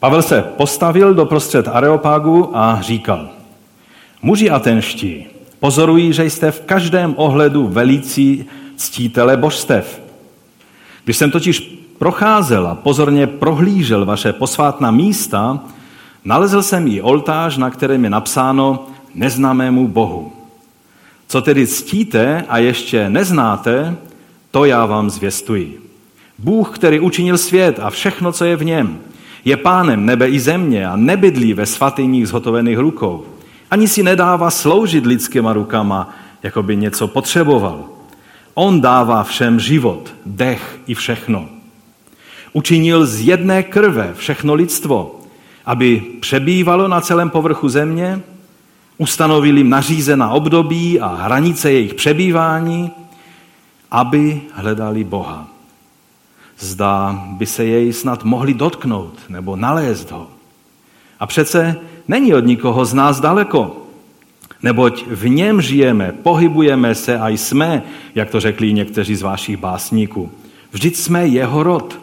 Pavel se postavil do prostřed Areopágu a říkal, muži atenští, pozorují, že jste v každém ohledu velící ctítele božstev. Když jsem totiž procházel a pozorně prohlížel vaše posvátná místa, nalezl jsem i oltář, na kterém je napsáno neznámému Bohu. Co tedy ctíte a ještě neznáte, to já vám zvěstuji. Bůh, který učinil svět a všechno, co je v něm, je pánem nebe i země a nebydlí ve svatyních zhotovených rukou. Ani si nedává sloužit lidskýma rukama, jako by něco potřeboval. On dává všem život, dech i všechno. Učinil z jedné krve všechno lidstvo, aby přebývalo na celém povrchu země, ustanovil jim nařízená období a hranice jejich přebývání, aby hledali Boha. Zda by se jej snad mohli dotknout nebo nalézt ho. A přece není od nikoho z nás daleko, neboť v něm žijeme, pohybujeme se a jsme, jak to řekli někteří z vašich básníků. Vždyť jsme jeho rod.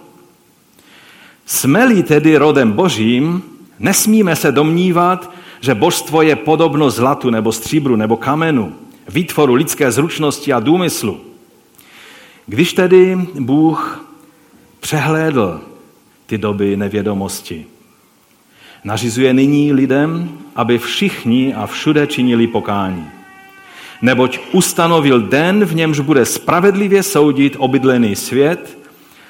Jsme-li tedy rodem božím, nesmíme se domnívat, že božstvo je podobno zlatu nebo stříbru nebo kamenu, výtvoru lidské zručnosti a důmyslu. Když tedy Bůh přehlédl ty doby nevědomosti, nařizuje nyní lidem, aby všichni a všude činili pokání. Neboť ustanovil den, v němž bude spravedlivě soudit obydlený svět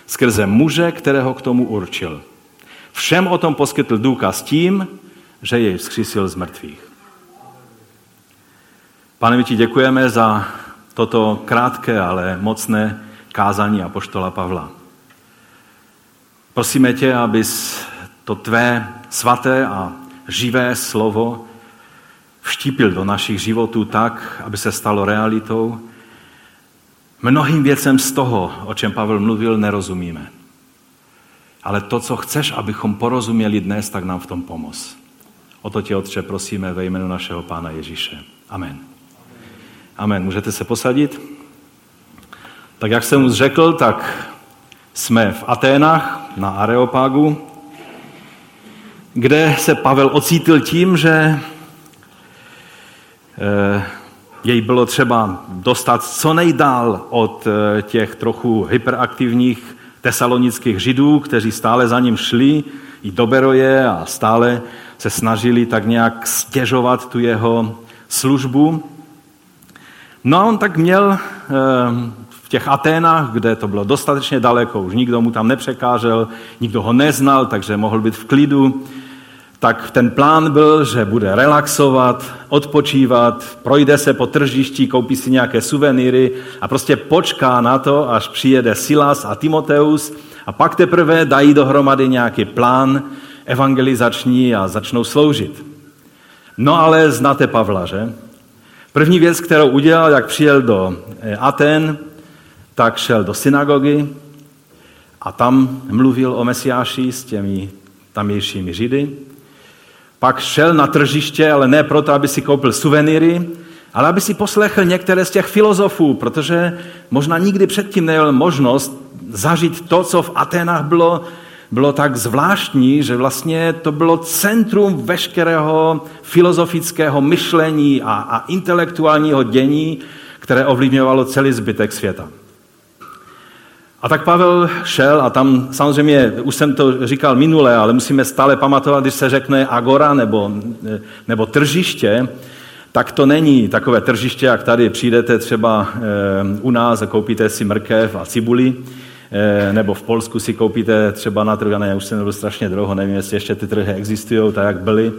skrze muže, kterého k tomu určil. Všem o tom poskytl důkaz tím, že jej vzkřísil z mrtvých. Pane, my ti děkujeme za toto krátké, ale mocné kázání apoštola Pavla. Prosíme tě, abys to tvé svaté a živé slovo vštípil do našich životů tak, aby se stalo realitou. Mnohým věcem z toho, o čem Pavel mluvil, nerozumíme. Ale to, co chceš, abychom porozuměli dnes, tak nám v tom pomoz. O to tě, Otče, prosíme ve jménu našeho Pána Ježíše. Amen. Amen. Můžete se posadit? Tak jak jsem už řekl, tak jsme v Aténách na Areopágu, kde se Pavel ocítil tím, že eh, jej bylo třeba dostat co nejdál od eh, těch trochu hyperaktivních tesalonických židů, kteří stále za ním šli i do Beroje a stále se snažili tak nějak stěžovat tu jeho službu. No a on tak měl eh, těch Aténách, kde to bylo dostatečně daleko, už nikdo mu tam nepřekážel, nikdo ho neznal, takže mohl být v klidu, tak ten plán byl, že bude relaxovat, odpočívat, projde se po tržišti, koupí si nějaké suvenýry a prostě počká na to, až přijede Silas a Timoteus a pak teprve dají dohromady nějaký plán evangelizační a začnou sloužit. No ale znáte Pavla, že? První věc, kterou udělal, jak přijel do eh, Aten, tak šel do synagogy a tam mluvil o Mesiáši s těmi tamějšími Židy. Pak šel na tržiště, ale ne proto, aby si koupil suvenýry, ale aby si poslechl některé z těch filozofů, protože možná nikdy předtím neměl možnost zažít to, co v Atenách bylo, bylo tak zvláštní, že vlastně to bylo centrum veškerého filozofického myšlení a, a intelektuálního dění, které ovlivňovalo celý zbytek světa. A tak Pavel šel a tam samozřejmě, už jsem to říkal minule, ale musíme stále pamatovat, když se řekne agora nebo, nebo tržiště, tak to není takové tržiště, jak tady přijdete třeba eh, u nás a koupíte si mrkev a cibuli, eh, nebo v Polsku si koupíte třeba na trhu, ne, už jsem byl strašně dlouho, nevím, jestli ještě ty trhy existují, tak jak byly,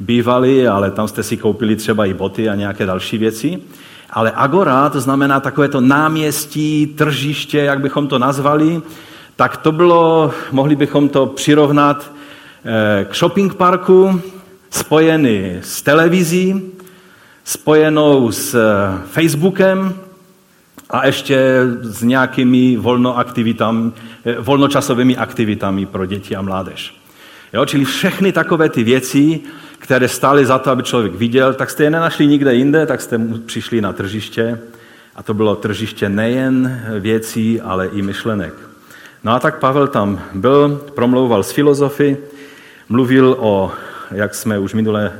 bývaly, ale tam jste si koupili třeba i boty a nějaké další věci. Ale agora, to znamená takové to náměstí, tržiště, jak bychom to nazvali, tak to bylo, mohli bychom to přirovnat eh, k shopping parku, spojený s televizí, spojenou s eh, Facebookem a ještě s nějakými eh, volnočasovými aktivitami pro děti a mládež. Jo, čili všechny takové ty věci, které stály za to, aby člověk viděl, tak jste je nenašli nikde jinde, tak jste přišli na tržiště. A to bylo tržiště nejen věcí, ale i myšlenek. No a tak Pavel tam byl, promlouval s filozofy mluvil o, jak jsme už minule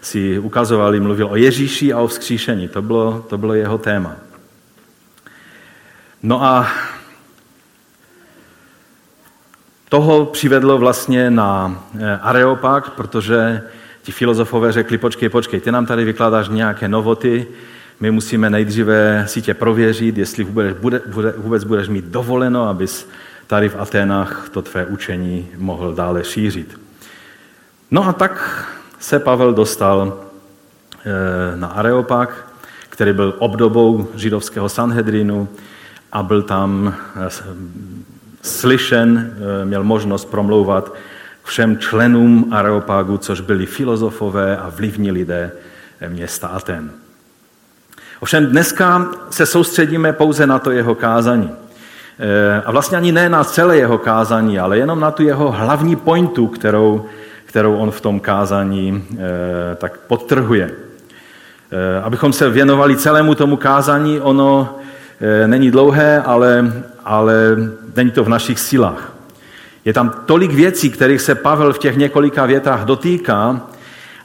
si ukazovali, mluvil o Ježíši a o vzkříšení. To bylo, to bylo jeho téma. No a toho přivedlo vlastně na eh, Areopag, protože ti filozofové řekli, počkej, počkej, ty nám tady vykládáš nějaké novoty, my musíme nejdříve si tě prověřit, jestli vůbec, bude, bude, vůbec budeš mít dovoleno, abys tady v Aténách to tvé učení mohl dále šířit. No a tak se Pavel dostal eh, na Areopag, který byl obdobou židovského Sanhedrinu a byl tam eh, slyšen, eh, měl možnost promlouvat všem členům Areopagu, což byli filozofové a vlivní lidé města Aten. Ovšem dneska se soustředíme pouze na to jeho kázání. Eh, a vlastně ani ne na celé jeho kázání, ale jenom na tu jeho hlavní pointu, kterou, kterou on v tom kázání eh, tak podtrhuje. Eh, abychom se věnovali celému tomu kázání, ono není dlouhé, ale, ale není to v našich silách. Je tam tolik věcí, kterých se Pavel v těch několika větách dotýká,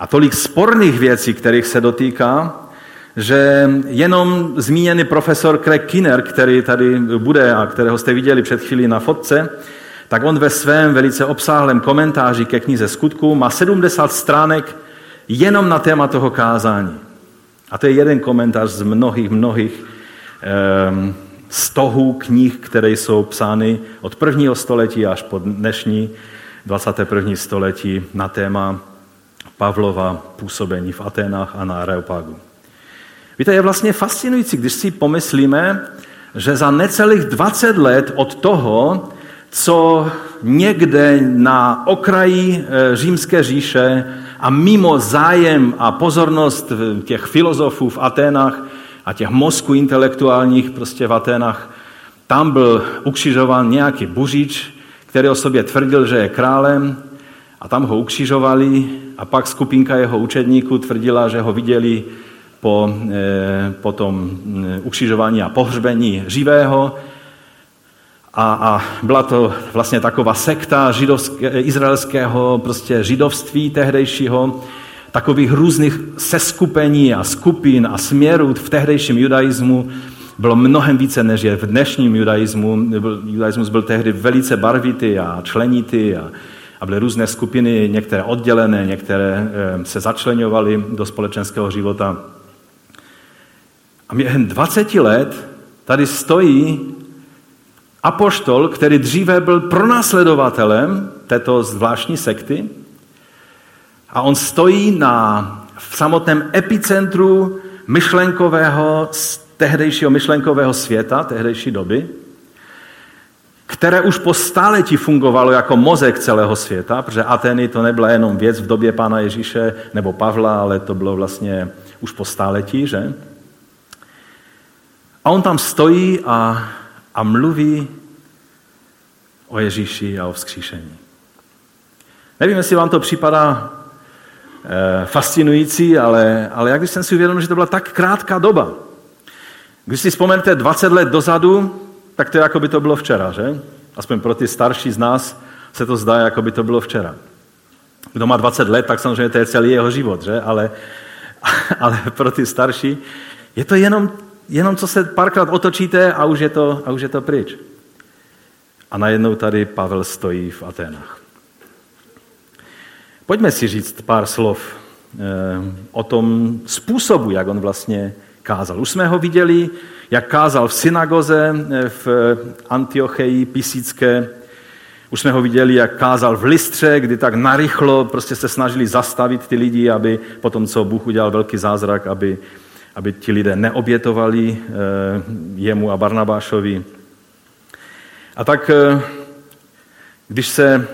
a tolik sporných věcí, kterých se dotýká, že jenom zmíněný profesor Craig Kinner, který tady bude a kterého jste viděli před chvílí na fotce, tak on ve svém velice obsáhlém komentáři ke knize skutku má 70 stránek jenom na téma toho kázání. A to je jeden komentář z mnohých, mnohých um, stohů knih, které jsou psány od prvního století až po dnešní 21. století na téma Pavlova působení v Aténách a na Areopagu. Víte, je vlastně fascinující, když si pomyslíme, že za necelých 20 let od toho, co někde na okraji eh, římské říše a mimo zájem a pozornost těch filozofů v Aténách a těch mozků intelektuálních prostě v Aténách, tam byl ukřižován nějaký buřič, který o sobě tvrdil, že je králem a tam ho ukřižovali a pak skupinka jeho učedníků tvrdila, že ho viděli po, eh, po tom eh, ukřižování a pohřbení živého. A, a byla to vlastně taková sekta židovské, izraelského prostě židovství tehdejšího, takových různých seskupení a skupin a směrů v tehdejším judaismu bylo mnohem více, než je v dnešním judaismu. Judaismus byl tehdy velice barvitý a členitý a, a byly různé skupiny, některé oddělené, některé eh, se začlenovaly do společenského života. A během 20 let tady stojí apoštol, který dříve byl pronásledovatelem této zvláštní sekty. A on stojí na, v samotném epicentru myšlenkového, tehdejšího myšlenkového světa, tehdejší doby, které už po stáletí fungovalo jako mozek celého světa, protože Ateny to nebyla jenom věc v době pána Ježíše nebo Pavla, ale to bylo vlastně už po stáletí, že? A on tam stojí a, a mluví o Ježíši a o vzkříšení. Nevím, jestli vám to připadá fascinující, ale, ale jak když jsem si uvědomil, že to byla tak krátká doba. Když si vzpomenete 20 let dozadu, tak to je jako by to bylo včera, že? Aspoň pro ty starší z nás se to zdá, jako by to bylo včera. Kdo má 20 let, tak samozřejmě to je celý jeho život, že? Ale, ale pro ty starší je to jenom jenom co se párkrát otočíte a už je to, a už je to pryč. A najednou tady Pavel stojí v Aténách. Pojďme si říct pár slov eh, o tom způsobu, jak on vlastně kázal. Už jsme ho viděli, jak kázal v synagoze eh, v Antiocheji Pisické. Už jsme ho viděli, jak kázal v Listře, kdy tak narychlo prostě se snažili zastavit ty lidi, aby potom, co Bůh udělal velký zázrak, aby aby ti lidé neobětovali eh, jemu a Barnabášovi. A tak, když se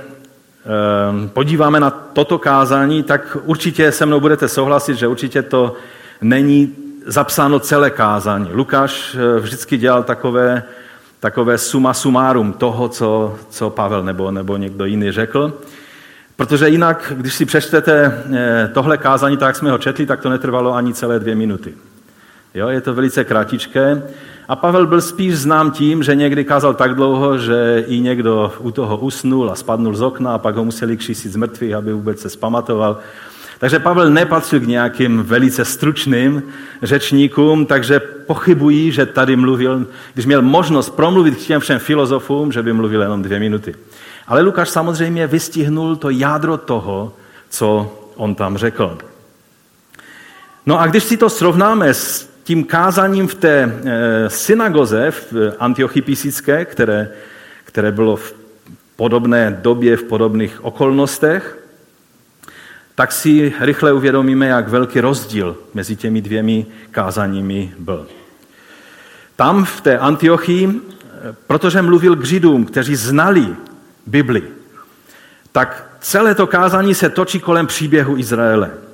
podíváme na toto kázání, tak určitě se mnou budete souhlasit, že určitě to není zapsáno celé kázání. Lukáš vždycky dělal takové, takové suma sumárum toho, co, co Pavel nebo, nebo někdo jiný řekl. Protože jinak, když si přečtete tohle kázání, tak jak jsme ho četli, tak to netrvalo ani celé dvě minuty. Jo, je to velice kratičké A Pavel byl spíš znám tím, že někdy kázal tak dlouho, že i někdo u toho usnul a spadnul z okna a pak ho museli křísit z mrtvých, aby vůbec se spamatoval. Takže Pavel nepatřil k nějakým velice stručným řečníkům, takže pochybují, že tady mluvil, když měl možnost promluvit k těm všem filozofům, že by mluvil jenom dvě minuty. Ale Lukáš samozřejmě vystihnul to jádro toho, co on tam řekl. No a když si to srovnáme s tím kázáním v té eh, synagoze v Antiochii Písické, které, které bylo v podobné době, v podobných okolnostech, tak si rychle uvědomíme, jak velký rozdíl mezi těmi dvěmi kázaními byl. Tam v té Antiochii, protože mluvil k Židům, kteří znali Bibli, tak celé to kázání se točí kolem příběhu Izraele.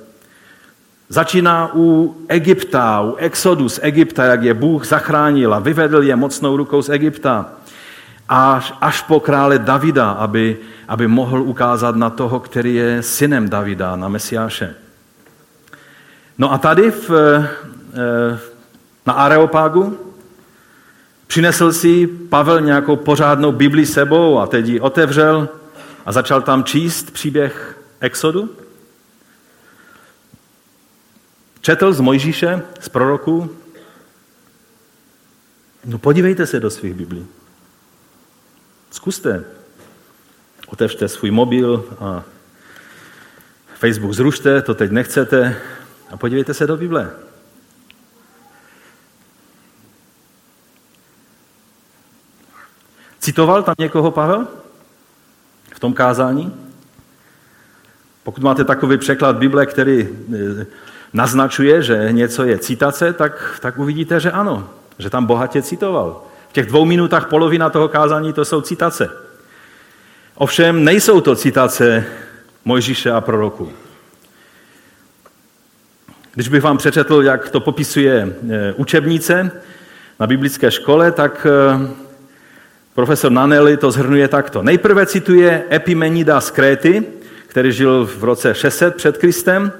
Začíná u Egypta, u Exodu z Egypta, jak je Bůh zachránil a vyvedl je mocnou rukou z Egypta. Až, až po krále Davida, aby, aby mohl ukázat na toho, který je synem Davida, na Mesiáše. No a tady v, eh, na Areopágu přinesl si Pavel nějakou pořádnou Bibli sebou a teď ji otevřel a začal tam číst příběh Exodu. Četl z Mojžíše, z proroků. No podívejte se do svých Biblí. Zkuste. Otevřte svůj mobil a Facebook zrušte, to teď nechcete a podívejte se do Bible. Citoval tam někoho Pavel v tom kázání? Pokud máte takový překlad Bible, který eh, naznačuje, že něco je citace, tak, tak uvidíte, že ano, že tam bohatě citoval. V těch dvou minutách polovina toho kázání to jsou citace. Ovšem nejsou to citace Mojžíše a proroků. Když bych vám přečetl, jak to popisuje e, učebnice na biblické škole, tak e, profesor Nanelli to zhrnuje takto. Nejprve cituje Epimenida z Kréty, který žil v roce 600 před Kristem,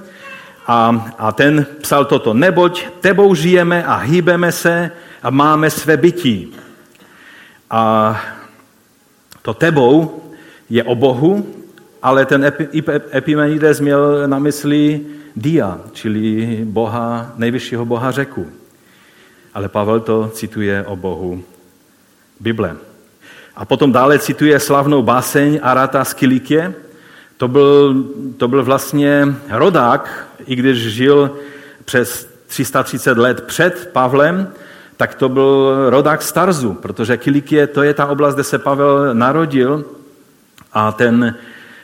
a, a ten psal toto, neboť tebou žijeme a hýbeme se a máme své bytí. A to tebou je o Bohu, ale ten Epimenides měl na mysli Dia, čili Boha, nejvyššího Boha řeku. Ale Pavel to cituje o Bohu Bible. A potom dále cituje slavnou báseň Arata z Kilikie. To byl, to byl vlastně rodák, i když žil přes 330 let před Pavlem, tak to byl rodák Starzu, protože Kilikie to je ta oblast, kde se Pavel narodil a ten,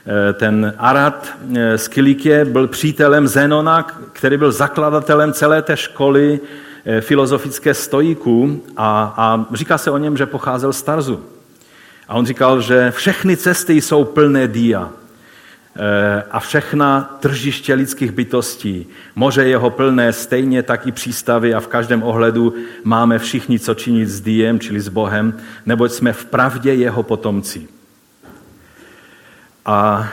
eh, ten Arad eh, z Kilikie byl přítelem Zenona, který byl zakladatelem celé té školy eh, filozofické stojíků a, a říká se o něm, že pocházel z Tarzu. A on říkal, že všechny cesty jsou plné dia a všechna tržiště lidských bytostí. Moře jeho plné, stejně tak i přístavy a v každém ohledu máme všichni co činit s diem, čili s Bohem, neboť jsme v pravdě jeho potomci. A,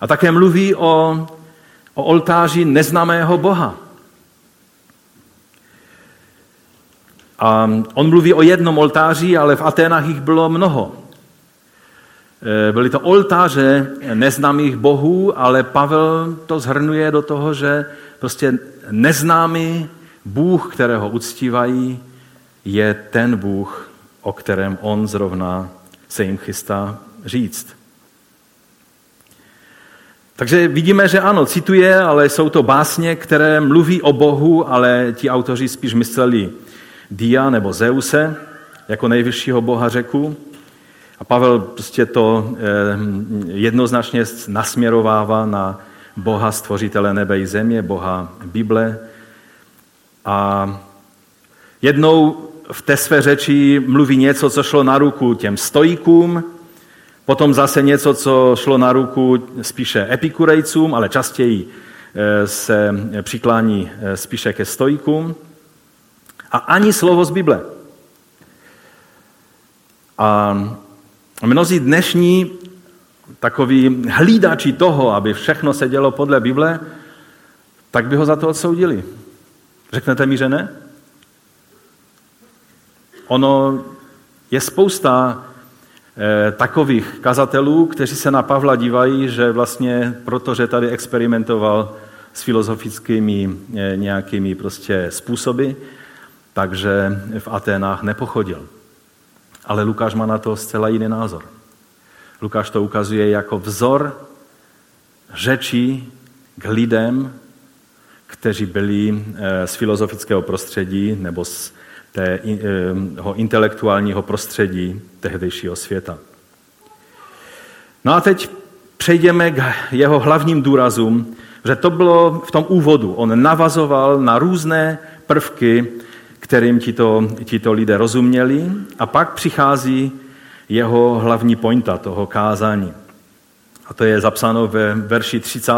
a také mluví o, o oltáři neznámého Boha. A on mluví o jednom oltáři, ale v Aténách jich bylo mnoho. E, byly to oltáře neznámých bohů, ale Pavel to zhrnuje do toho, že prostě neznámý Bůh, kterého uctívají, je ten Bůh, o kterém on zrovna se jim chystá říct. Takže vidíme, že ano, cituje, ale jsou to básně, které mluví o Bohu, ale ti autoři spíš mysleli Dia nebo Zeuse jako nejvyššího boha řeku. A Pavel prostě to eh, jednoznačně nasměrovává na Boha stvořitele nebe i země, Boha Bible. A jednou v té své řeči mluví něco, co šlo na ruku těm stojíkům, Potom zase něco, co šlo na ruku spíše epikurejcům, ale častěji eh, se přiklání eh, spíše ke stojkům. A ani slovo z Bible. A mnozí dnešní takoví hlídači toho, aby všechno se dělo podle Bible, tak by ho za to odsoudili. Řeknete mi, že ne? ono je spousta eh, takových kazatelů, kteří se na Pavla dívají, že vlastně protože tady experimentoval s filozofickými eh, nějakými prostě způsoby, takže v Aténách nepochodil. Ale Lukáš má na to zcela jiný názor. Lukáš to ukazuje jako vzor řečí k lidem, kteří byli eh, z filozofického prostředí nebo z tého intelektuálního prostředí tehdejšího světa. No a teď přejdeme k jeho hlavním důrazům, že to bylo v tom úvodu. On navazoval na různé prvky, kterým tito, tito lidé rozuměli a pak přichází jeho hlavní pointa toho kázání. A to je zapsáno ve verši 30.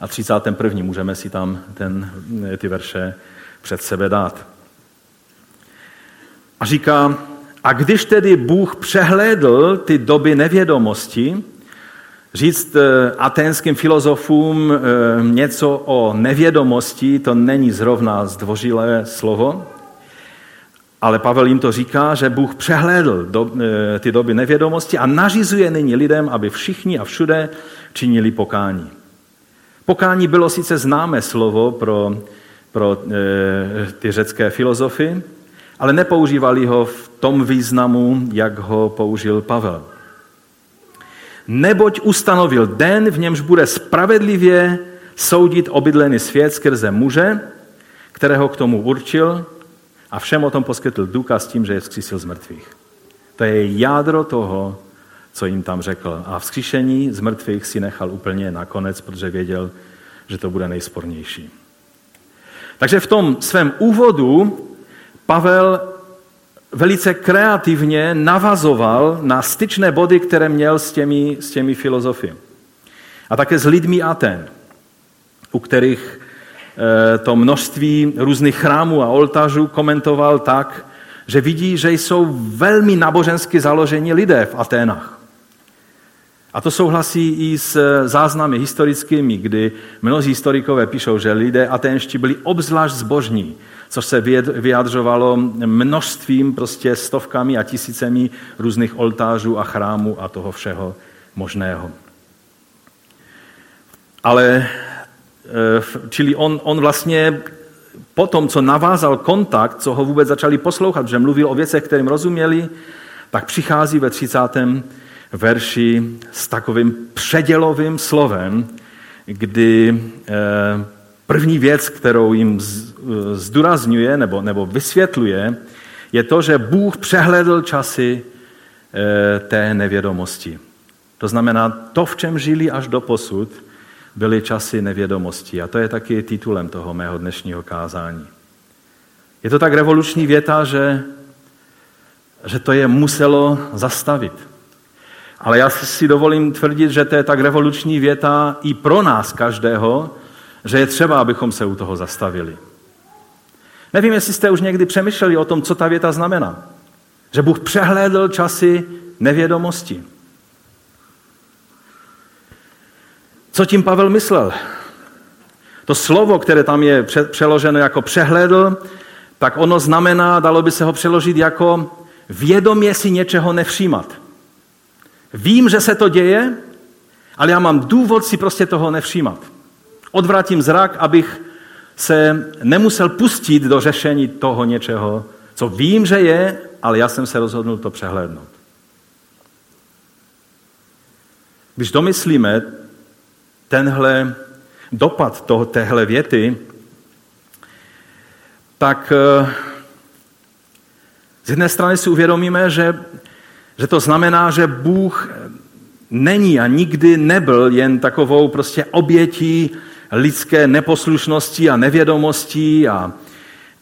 a 31. Můžeme si tam ten, ty verše před sebe dát. A říká, a když tedy Bůh přehlédl ty doby nevědomosti, říct eh, aténským filozofům eh, něco o nevědomosti, to není zrovna zdvořilé slovo, ale Pavel jim to říká, že Bůh přehlédl do, eh, ty doby nevědomosti a nařizuje nyní lidem, aby všichni a všude činili pokání. Pokání bylo sice známé slovo pro, pro e, ty řecké filozofy, ale nepoužívali ho v tom významu, jak ho použil Pavel. Neboť ustanovil den, v němž bude spravedlivě soudit obydlený svět skrze muže, kterého k tomu určil a všem o tom poskytl důkaz tím, že je vzkřísil z mrtvých. To je jádro toho, co jim tam řekl. A vzkříšení z mrtvých si nechal úplně nakonec, protože věděl, že to bude nejspornější. Takže v tom svém úvodu Pavel velice kreativně navazoval na styčné body, které měl s těmi, s těmi filozofy. A také s lidmi Aten, u kterých to množství různých chrámů a oltářů komentoval tak, že vidí, že jsou velmi nábožensky založení lidé v Aténách. A to souhlasí i s záznamy historickými, kdy mnozí historikové píšou, že lidé aténští byli obzvlášť zbožní, což se vyjadřovalo množstvím, prostě stovkami a tisícemi různých oltářů a chrámů a toho všeho možného. Ale, čili on, on vlastně po tom, co navázal kontakt, co ho vůbec začali poslouchat, že mluvil o věcech, kterým rozuměli, tak přichází ve 30. verši s takovým předělovým slovem, kdy e, První věc, kterou jim zdůrazňuje nebo, nebo vysvětluje, je to, že Bůh přehledl časy eh, té nevědomosti. To znamená, to, v čem žili až do posud, byly časy nevědomosti. A to je taky titulem toho mého dnešního kázání. Je to tak revoluční věta, že, že to je muselo zastavit. Ale já si dovolím tvrdit, že to je tak revoluční věta i pro nás každého, že je třeba, abychom se u toho zastavili. Nevím, jestli jste už někdy přemýšleli o tom, co ta věta znamená. Že Bůh přehlédl časy nevědomosti. Co tím Pavel myslel? To slovo, které tam je přeloženo jako přehlédl, tak ono znamená, dalo by se ho přeložit jako vědomě si něčeho nevšímat. Vím, že se to děje, ale já mám důvod si prostě toho nevšímat odvrátím zrak, abych se nemusel pustit do řešení toho něčeho, co vím, že je, ale já jsem se rozhodnul to přehlédnout. Když domyslíme tenhle dopad toho, téhle věty, tak eh, z jedné strany si uvědomíme, že, že to znamená, že Bůh není a nikdy nebyl jen takovou prostě obětí lidské neposlušnosti a nevědomosti a,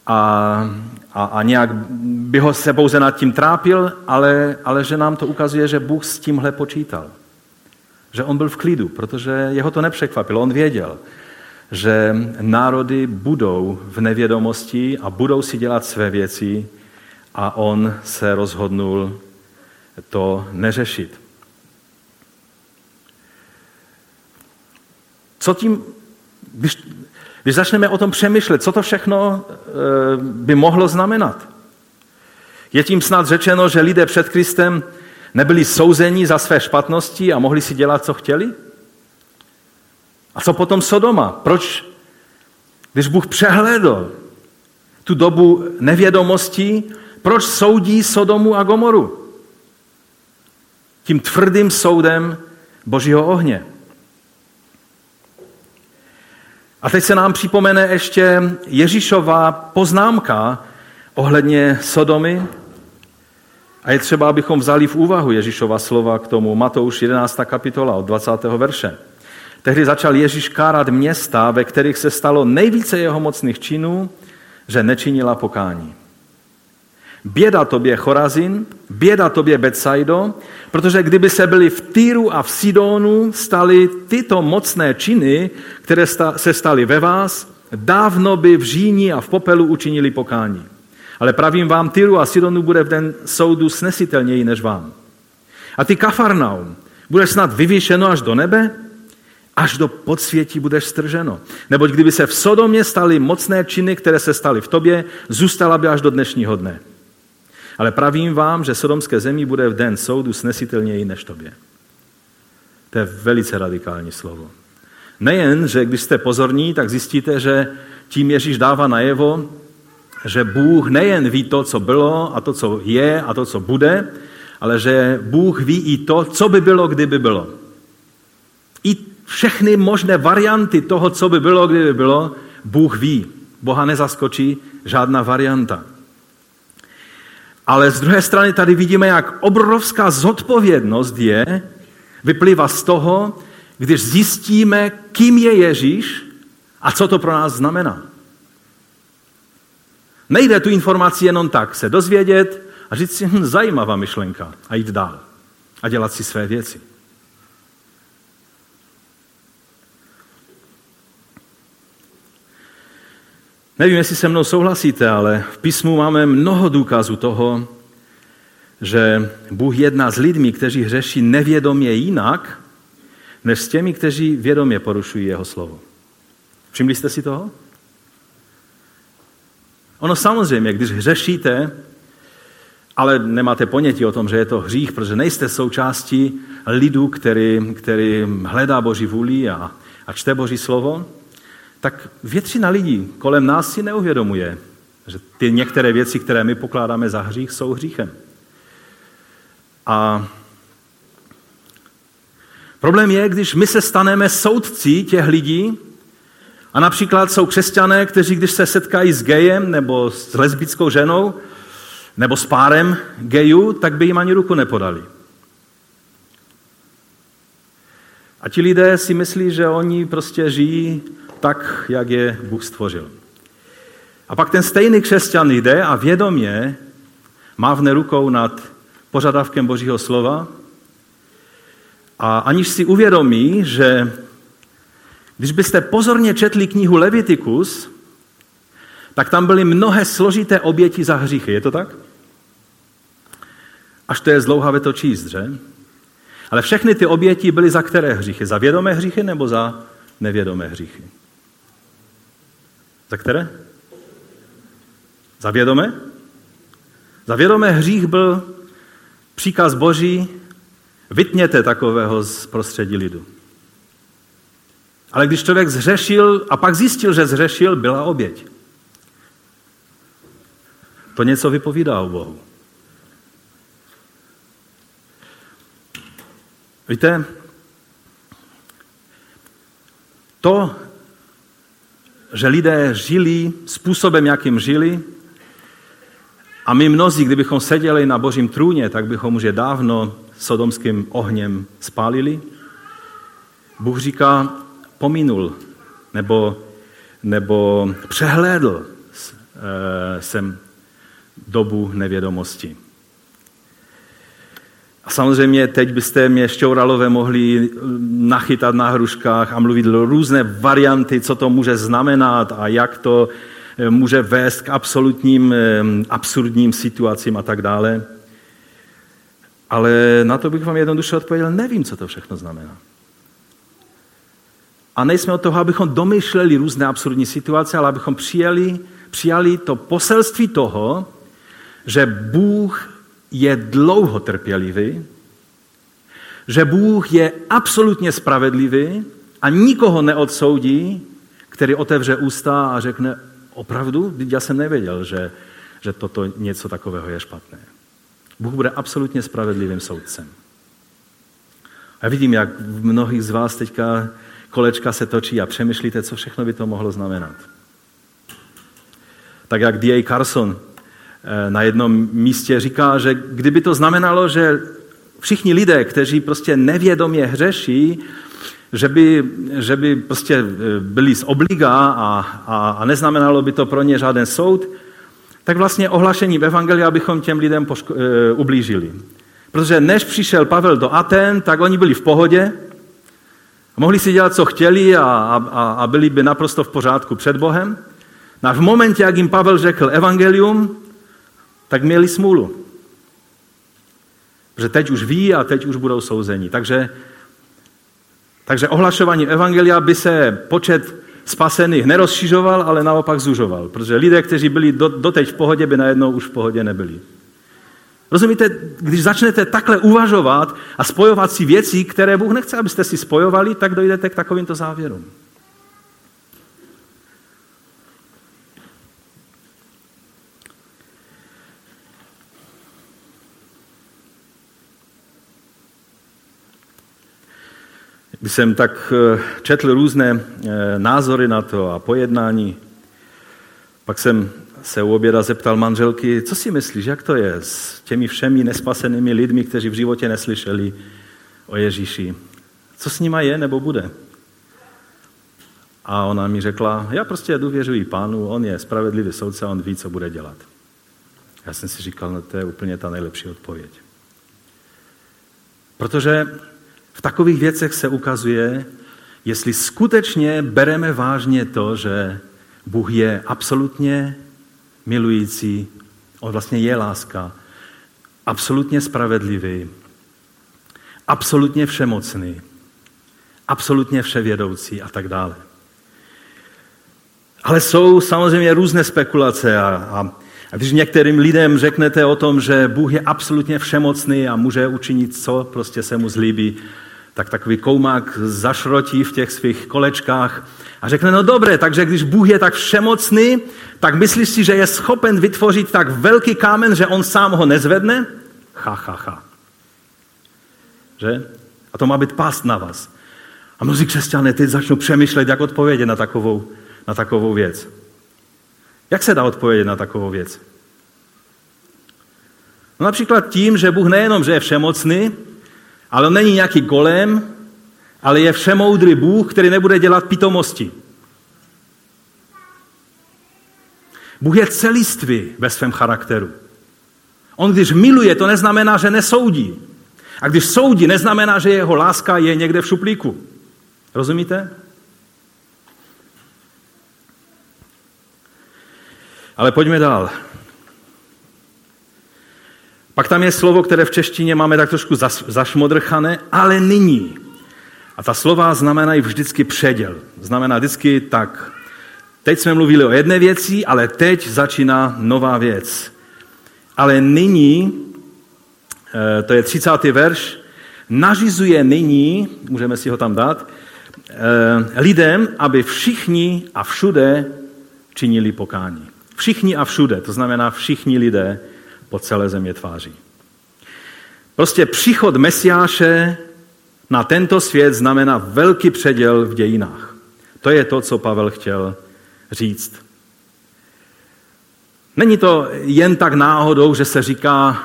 a, a, a nějak by ho se pouze nad tím trápil, ale, ale že nám to ukazuje, že Bůh s tímhle počítal. Že on byl v klidu, protože jeho to nepřekvapilo. On věděl, že národy budou v nevědomosti a budou si dělat své věci a on se rozhodnul to neřešit. Co tím když, když začneme o tom přemýšlet, co to všechno eh, by mohlo znamenat. Je tím snad řečeno, že lidé před Kristem nebyli souzeni za své špatnosti a mohli si dělat, co chtěli? A co potom Sodoma? Proč, když Bůh přehlédl tu dobu nevědomosti, proč soudí Sodomu a Gomoru? Tím tvrdým soudem Božího ohně. A teď se nám připomene ještě Ježíšová poznámka ohledně Sodomy. A je třeba, abychom vzali v úvahu Ježíšova slova k tomu. Matouš 11. kapitola od 20. verše. Tehdy začal Ježíš kárat města, ve kterých se stalo nejvíce jeho mocných činů, že nečinila pokání. Běda tobě Chorazin, běda tobě Betsaido, protože kdyby se byli v Týru a v Sidonu stali tyto mocné činy, které se staly ve vás, dávno by v říní a v popelu učinili pokání. Ale pravím vám, Tyru a Sidonu bude v den soudu snesitelněji než vám. A ty Kafarnaum, budeš snad vyvýšeno až do nebe? Až do podsvětí budeš strženo. Neboť kdyby se v Sodomě staly mocné činy, které se staly v tobě, zůstala by až do dnešního dne. Ale pravím vám, že sodomské zemi bude v den soudu snesitelněji než tobě. To je velice radikální slovo. Nejen, že když jste pozorní, tak zjistíte, že tím Ježíš dává najevo, že Bůh nejen ví to, co bylo a to, co je a to, co bude, ale že Bůh ví i to, co by bylo, kdyby bylo. I všechny možné varianty toho, co by bylo, kdyby bylo, Bůh ví. Boha nezaskočí žádná varianta. Ale z druhé strany tady vidíme, jak obrovská zodpovědnost je, vyplývá z toho, když zjistíme, kým je Ježíš a co to pro nás znamená. Nejde tu informaci jenom tak se dozvědět a říct si, hm, zajímavá myšlenka a jít dál a dělat si své věci. Nevím, jestli se mnou souhlasíte, ale v písmu máme mnoho důkazů toho, že Bůh jedná s lidmi, kteří hřeší nevědomě jinak, než s těmi, kteří vědomě porušují jeho slovo. Všimli jste si toho? Ono samozřejmě, když hřešíte, ale nemáte ponětí o tom, že je to hřích, protože nejste součástí lidu, který, který hledá Boží vůli a, a čte Boží slovo, tak většina lidí kolem nás si neuvědomuje, že ty některé věci, které my pokládáme za hřích, jsou hříchem. A problém je, když my se staneme soudci těch lidí, a například jsou křesťané, kteří když se setkají s gejem nebo s lesbickou ženou nebo s párem gejů, tak by jim ani ruku nepodali. A ti lidé si myslí, že oni prostě žijí tak, jak je Bůh stvořil. A pak ten stejný křesťan jde a vědomě mávne rukou nad požadavkem Božího slova a aniž si uvědomí, že když byste pozorně četli knihu Levitikus, tak tam byly mnohé složité oběti za hříchy. Je to tak? Až to je zdlouhavé to číst, že? Ale všechny ty oběti byly za které hříchy? Za vědomé hříchy nebo za nevědomé hříchy? Za které? Za vědomé? Za vědomé hřích byl příkaz Boží, vytněte takového z prostředí lidu. Ale když člověk zřešil a pak zjistil, že zřešil, byla oběť. To něco vypovídá o Bohu. Víte, to, že lidé žili způsobem, jakým žili, a my mnozí, kdybychom seděli na božím trůně, tak bychom už je dávno sodomským ohněm spálili. Bůh říká, pominul nebo, nebo přehlédl eh, jsem dobu nevědomosti. A samozřejmě teď byste mě šťouralové mohli nachytat na hruškách a mluvit různé varianty, co to může znamenat a jak to eh, může vést k absolutním eh, absurdním situacím a tak dále. Ale na to bych vám jednoduše odpověděl, nevím, co to všechno znamená. A nejsme od toho, abychom domýšleli různé absurdní situace, ale abychom přijali, přijali to poselství toho, že Bůh je dlouho trpělivý, že Bůh je absolutně spravedlivý a nikoho neodsoudí, který otevře ústa a řekne, opravdu, já jsem nevěděl, že, že toto něco takového je špatné. Bůh bude absolutně spravedlivým soudcem. A vidím, jak v mnohých z vás teďka kolečka se točí a přemýšlíte, co všechno by to mohlo znamenat. Tak jak D.A. Carson eh, na jednom místě říká, že kdyby to znamenalo, že všichni lidé, kteří prostě nevědomě hřeší, že by, že by prostě eh, byli z obliga a, a, a neznamenalo by to pro ně žádný soud, tak vlastně ohlašením Evangelia bychom těm lidem poško- e, ublížili. Protože než přišel Pavel do Aten, tak oni byli v pohodě, mohli si dělat, co chtěli a, a, a byli by naprosto v pořádku před Bohem. No a v momentě, jak jim Pavel řekl evangelium, tak měli smůlu. Protože teď už ví a teď už budou souzeni. Takže, takže ohlašování evangelia by se počet spasených nerozšiřoval, ale naopak zužoval. Protože lidé, kteří byli do, doteď v pohodě, by najednou už v pohodě nebyli. Rozumíte, když začnete takhle uvažovat a spojovat si věci, které Bůh nechce, abyste si spojovali, tak dojdete k takovýmto závěrům. Když jsem tak eh, četl různé eh, názory na to a pojednání, pak jsem se u oběda zeptal manželky, co si myslíš, jak to je s těmi všemi nespasenými lidmi, kteří v životě neslyšeli o Ježíši. Co s nima je nebo bude? A ona mi řekla, já prostě důvěřuji pánu, on je spravedlivý soudce, on ví, co bude dělat. Já jsem si říkal, no to je úplně ta nejlepší odpověď. Protože v takových věcech se ukazuje, jestli skutečně bereme vážně to, že Bůh je absolutně milující, on vlastně je láska, absolutně spravedlivý, absolutně všemocný, absolutně vševědoucí a tak dále. Ale jsou samozřejmě různé spekulace a, a, a když některým lidem řeknete o tom, že Bůh je absolutně všemocný a může učinit, co prostě se mu zlíbí, tak takový koumák zašrotí v těch svých kolečkách a řekne, no dobré, takže když Bůh je tak všemocný, tak myslíš si, že je schopen vytvořit tak velký kámen, že on sám ho nezvedne? Ha, ha, ha. Že? A to má být pást na vás. A mnozí křesťané teď začnou přemýšlet, jak odpovědět na takovou, na takovou věc. Jak se dá odpovědět na takovou věc? No například tím, že Bůh nejenom, že je všemocný, ale on není nějaký golem, ale je všemoudrý Bůh, který nebude dělat pitomosti. Bůh je celistvý ve svém charakteru. On když miluje, to neznamená, že nesoudí. A když soudí, neznamená, že jeho láska je někde v šuplíku. Rozumíte? Ale pojďme dál. Pak tam je slovo, které v češtině máme tak trošku zašmodrchané, ale nyní. A ta slova znamenají vždycky předěl. Znamená vždycky tak. Teď jsme mluvili o jedné věci, ale teď začíná nová věc. Ale nyní, eh, to je 30. verš, nařizuje nyní, můžeme si ho tam dát, eh, lidem, aby všichni a všude činili pokání. Všichni a všude, to znamená všichni lidé po celé země tváří. Prostě příchod Mesiáše na tento svět znamená velký předěl v dějinách. To je to, co Pavel chtěl říct. Není to jen tak náhodou, že se říká,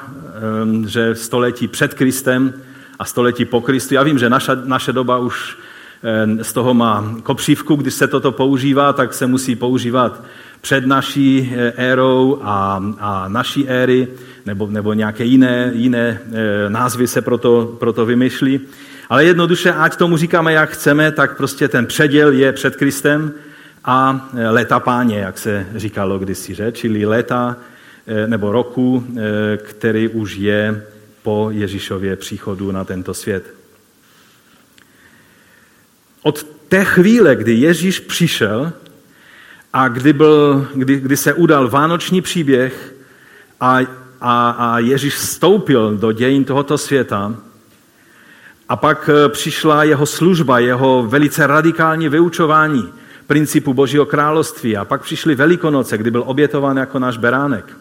ehm, že století před Kristem a století po Kristu. Já vím, že naša, naše doba už ehm, z toho má kopřívku, když se toto používá, tak se musí používat před naší eh, érou a, a naší éry, nebo, nebo nějaké jiné, jiné eh, názvy se proto, proto vymýšlí. Ale jednoduše, ať tomu říkáme, jak chceme, tak prostě ten předěl je před Kristem a eh, léta páně, jak se říkalo kdysi, že? čili léta nebo roku, který už je po Ježíšově příchodu na tento svět. Od té chvíle, kdy Ježíš přišel, a kdy, byl, kdy, kdy se udal vánoční příběh a a, a Ježíš vstoupil do dějin tohoto světa. A pak eh, přišla jeho služba, jeho velice radikální vyučování principu Božího království. A pak přišly Velikonoce, kdy byl obětován jako náš beránek.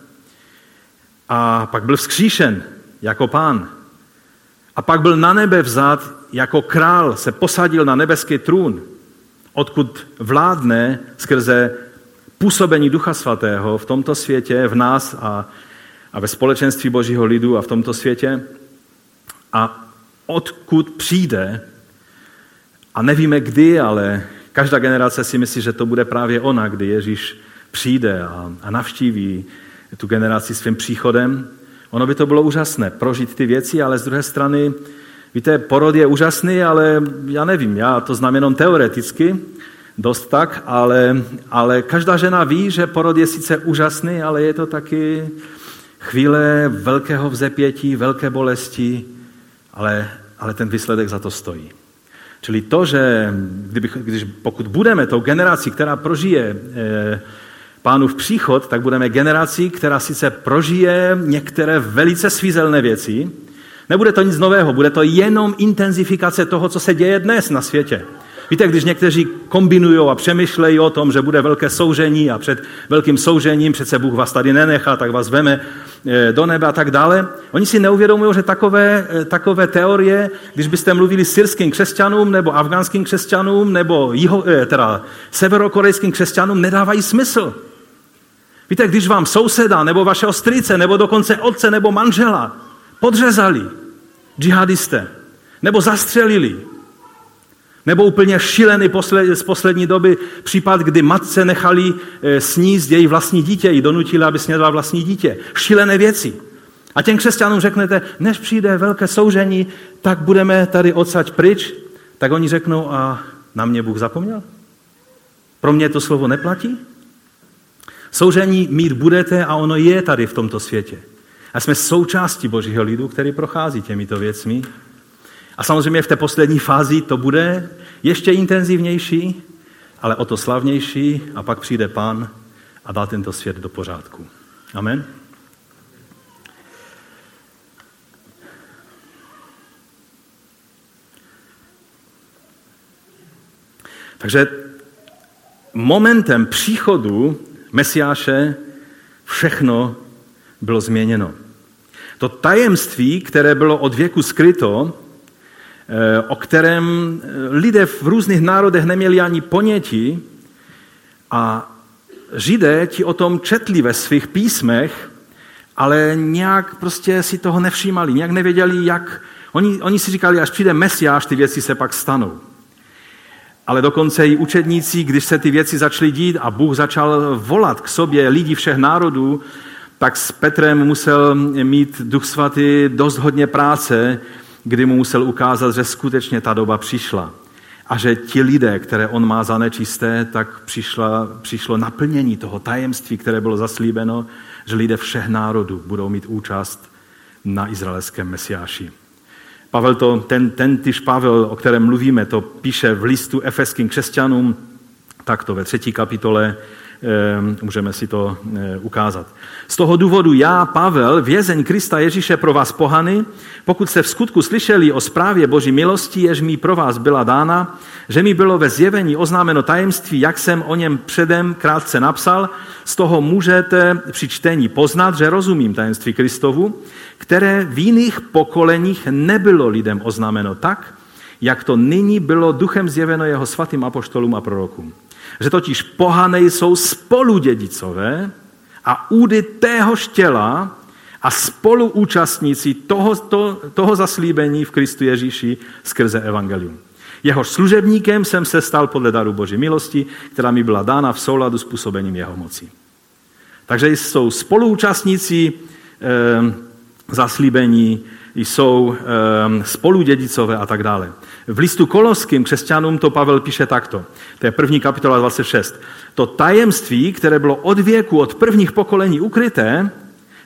A pak byl vzkříšen jako pán. A pak byl na nebe vzat jako král, se posadil na nebeský trůn, odkud vládne skrze působení Ducha Svatého v tomto světě, v nás a, a ve společenství Božího lidu a v tomto světě. A odkud přijde, a nevíme kdy, ale každá generace si myslí, že to bude právě ona, kdy Ježíš přijde a, a navštíví tu generaci svým příchodem. Ono by to bylo úžasné, prožít ty věci, ale z druhé strany, víte, porod je úžasný, ale já nevím, já to znám jenom teoreticky, dost tak, ale, ale každá žena ví, že porod je sice úžasný, ale je to taky chvíle velkého vzepětí, velké bolesti, ale, ale ten výsledek za to stojí. Čili to, že kdybych, když, pokud budeme tou generací, která prožije eh, pánův příchod, tak budeme generací, která sice prožije některé velice svízelné věci, nebude to nic nového, bude to jenom intenzifikace toho, co se děje dnes na světě. Víte, když někteří kombinují a přemýšlejí o tom, že bude velké soužení a před velkým soužením přece Bůh vás tady nenechá, tak vás veme eh, do nebe a tak dále. Oni si neuvědomují, že takové, eh, takové teorie, když byste mluvili syrským křesťanům nebo afgánským křesťanům nebo jiho, eh, teda severokorejským křesťanům, nedávají smysl. Víte, když vám souseda nebo vašeho strýce nebo dokonce otce nebo manžela podřezali džihadisté nebo zastřelili, nebo úplně šílený z poslední doby případ, kdy matce nechali eh, sníst její vlastní dítě, ji donutili, aby snědla vlastní dítě. Šílené věci. A těm křesťanům řeknete, než přijde velké soužení, tak budeme tady odsaď pryč. Tak oni řeknou, a na mě Bůh zapomněl? Pro mě to slovo neplatí? Soužení mít budete a ono je tady v tomto světě. A jsme součástí Božího lidu, který prochází těmito věcmi. A samozřejmě v té poslední fázi to bude ještě intenzivnější, ale o to slavnější a pak přijde pán a dá tento svět do pořádku. Amen. Takže momentem příchodu Mesiáše všechno bylo změněno. To tajemství, které bylo od věku skryto, eh, o kterém eh, lidé v různých národech neměli ani ponětí a Židé ti o tom četli ve svých písmech, ale nějak prostě si toho nevšímali, nějak nevěděli, jak... Oni, oni si říkali, až přijde Mesiáš, ty věci se pak stanou. Ale dokonce i učedníci, když se ty věci začaly dít a Bůh začal volat k sobě lidi všech národů, tak s Petrem musel mít Duch Svatý dost hodně práce, kdy mu musel ukázat, že skutečně ta doba přišla. A že ti lidé, které on má za nečisté, tak přišla, přišlo naplnění toho tajemství, které bylo zaslíbeno, že lidé všech národů budou mít účast na izraelském mesiáši. Pavel to, ten, ten tyž Pavel, o kterém mluvíme, to píše v listu efeským křesťanům, takto ve třetí kapitole, můžeme si to eh, ukázat. Z toho důvodu já, Pavel, vězeň Krista Ježíše pro vás pohany, pokud jste v skutku slyšeli o zprávě Boží milosti, jež mi pro vás byla dána, že mi bylo ve zjevení oznámeno tajemství, jak jsem o něm předem krátce napsal, z toho můžete při čtení poznat, že rozumím tajemství Kristovu, které v jiných pokoleních nebylo lidem oznámeno tak, jak to nyní bylo duchem zjeveno jeho svatým apoštolům a prorokům. Že totiž pohané jsou spoludědicové a údy téhož těla a spoluúčastníci toho, to, toho zaslíbení v Kristu Ježíši skrze Evangelium. Jeho služebníkem jsem se stal podle daru Boží milosti, která mi byla dána v souladu s působením jeho moci. Takže jsou spoluúčastníci eh, zaslíbení, jsou e, spoludědicové a tak dále. V listu koloským křesťanům to Pavel píše takto. To je první kapitola 26. To tajemství, které bylo od věku, od prvních pokolení ukryté,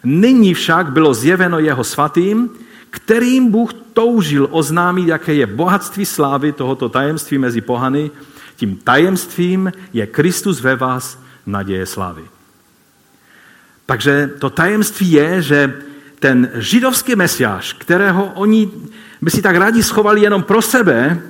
nyní však bylo zjeveno jeho svatým, kterým Bůh toužil oznámit, jaké je bohatství slávy tohoto tajemství mezi pohany. Tím tajemstvím je Kristus ve vás, naděje slávy. Takže to tajemství je, že ten židovský mesiáš, kterého oni by si tak rádi schovali jenom pro sebe,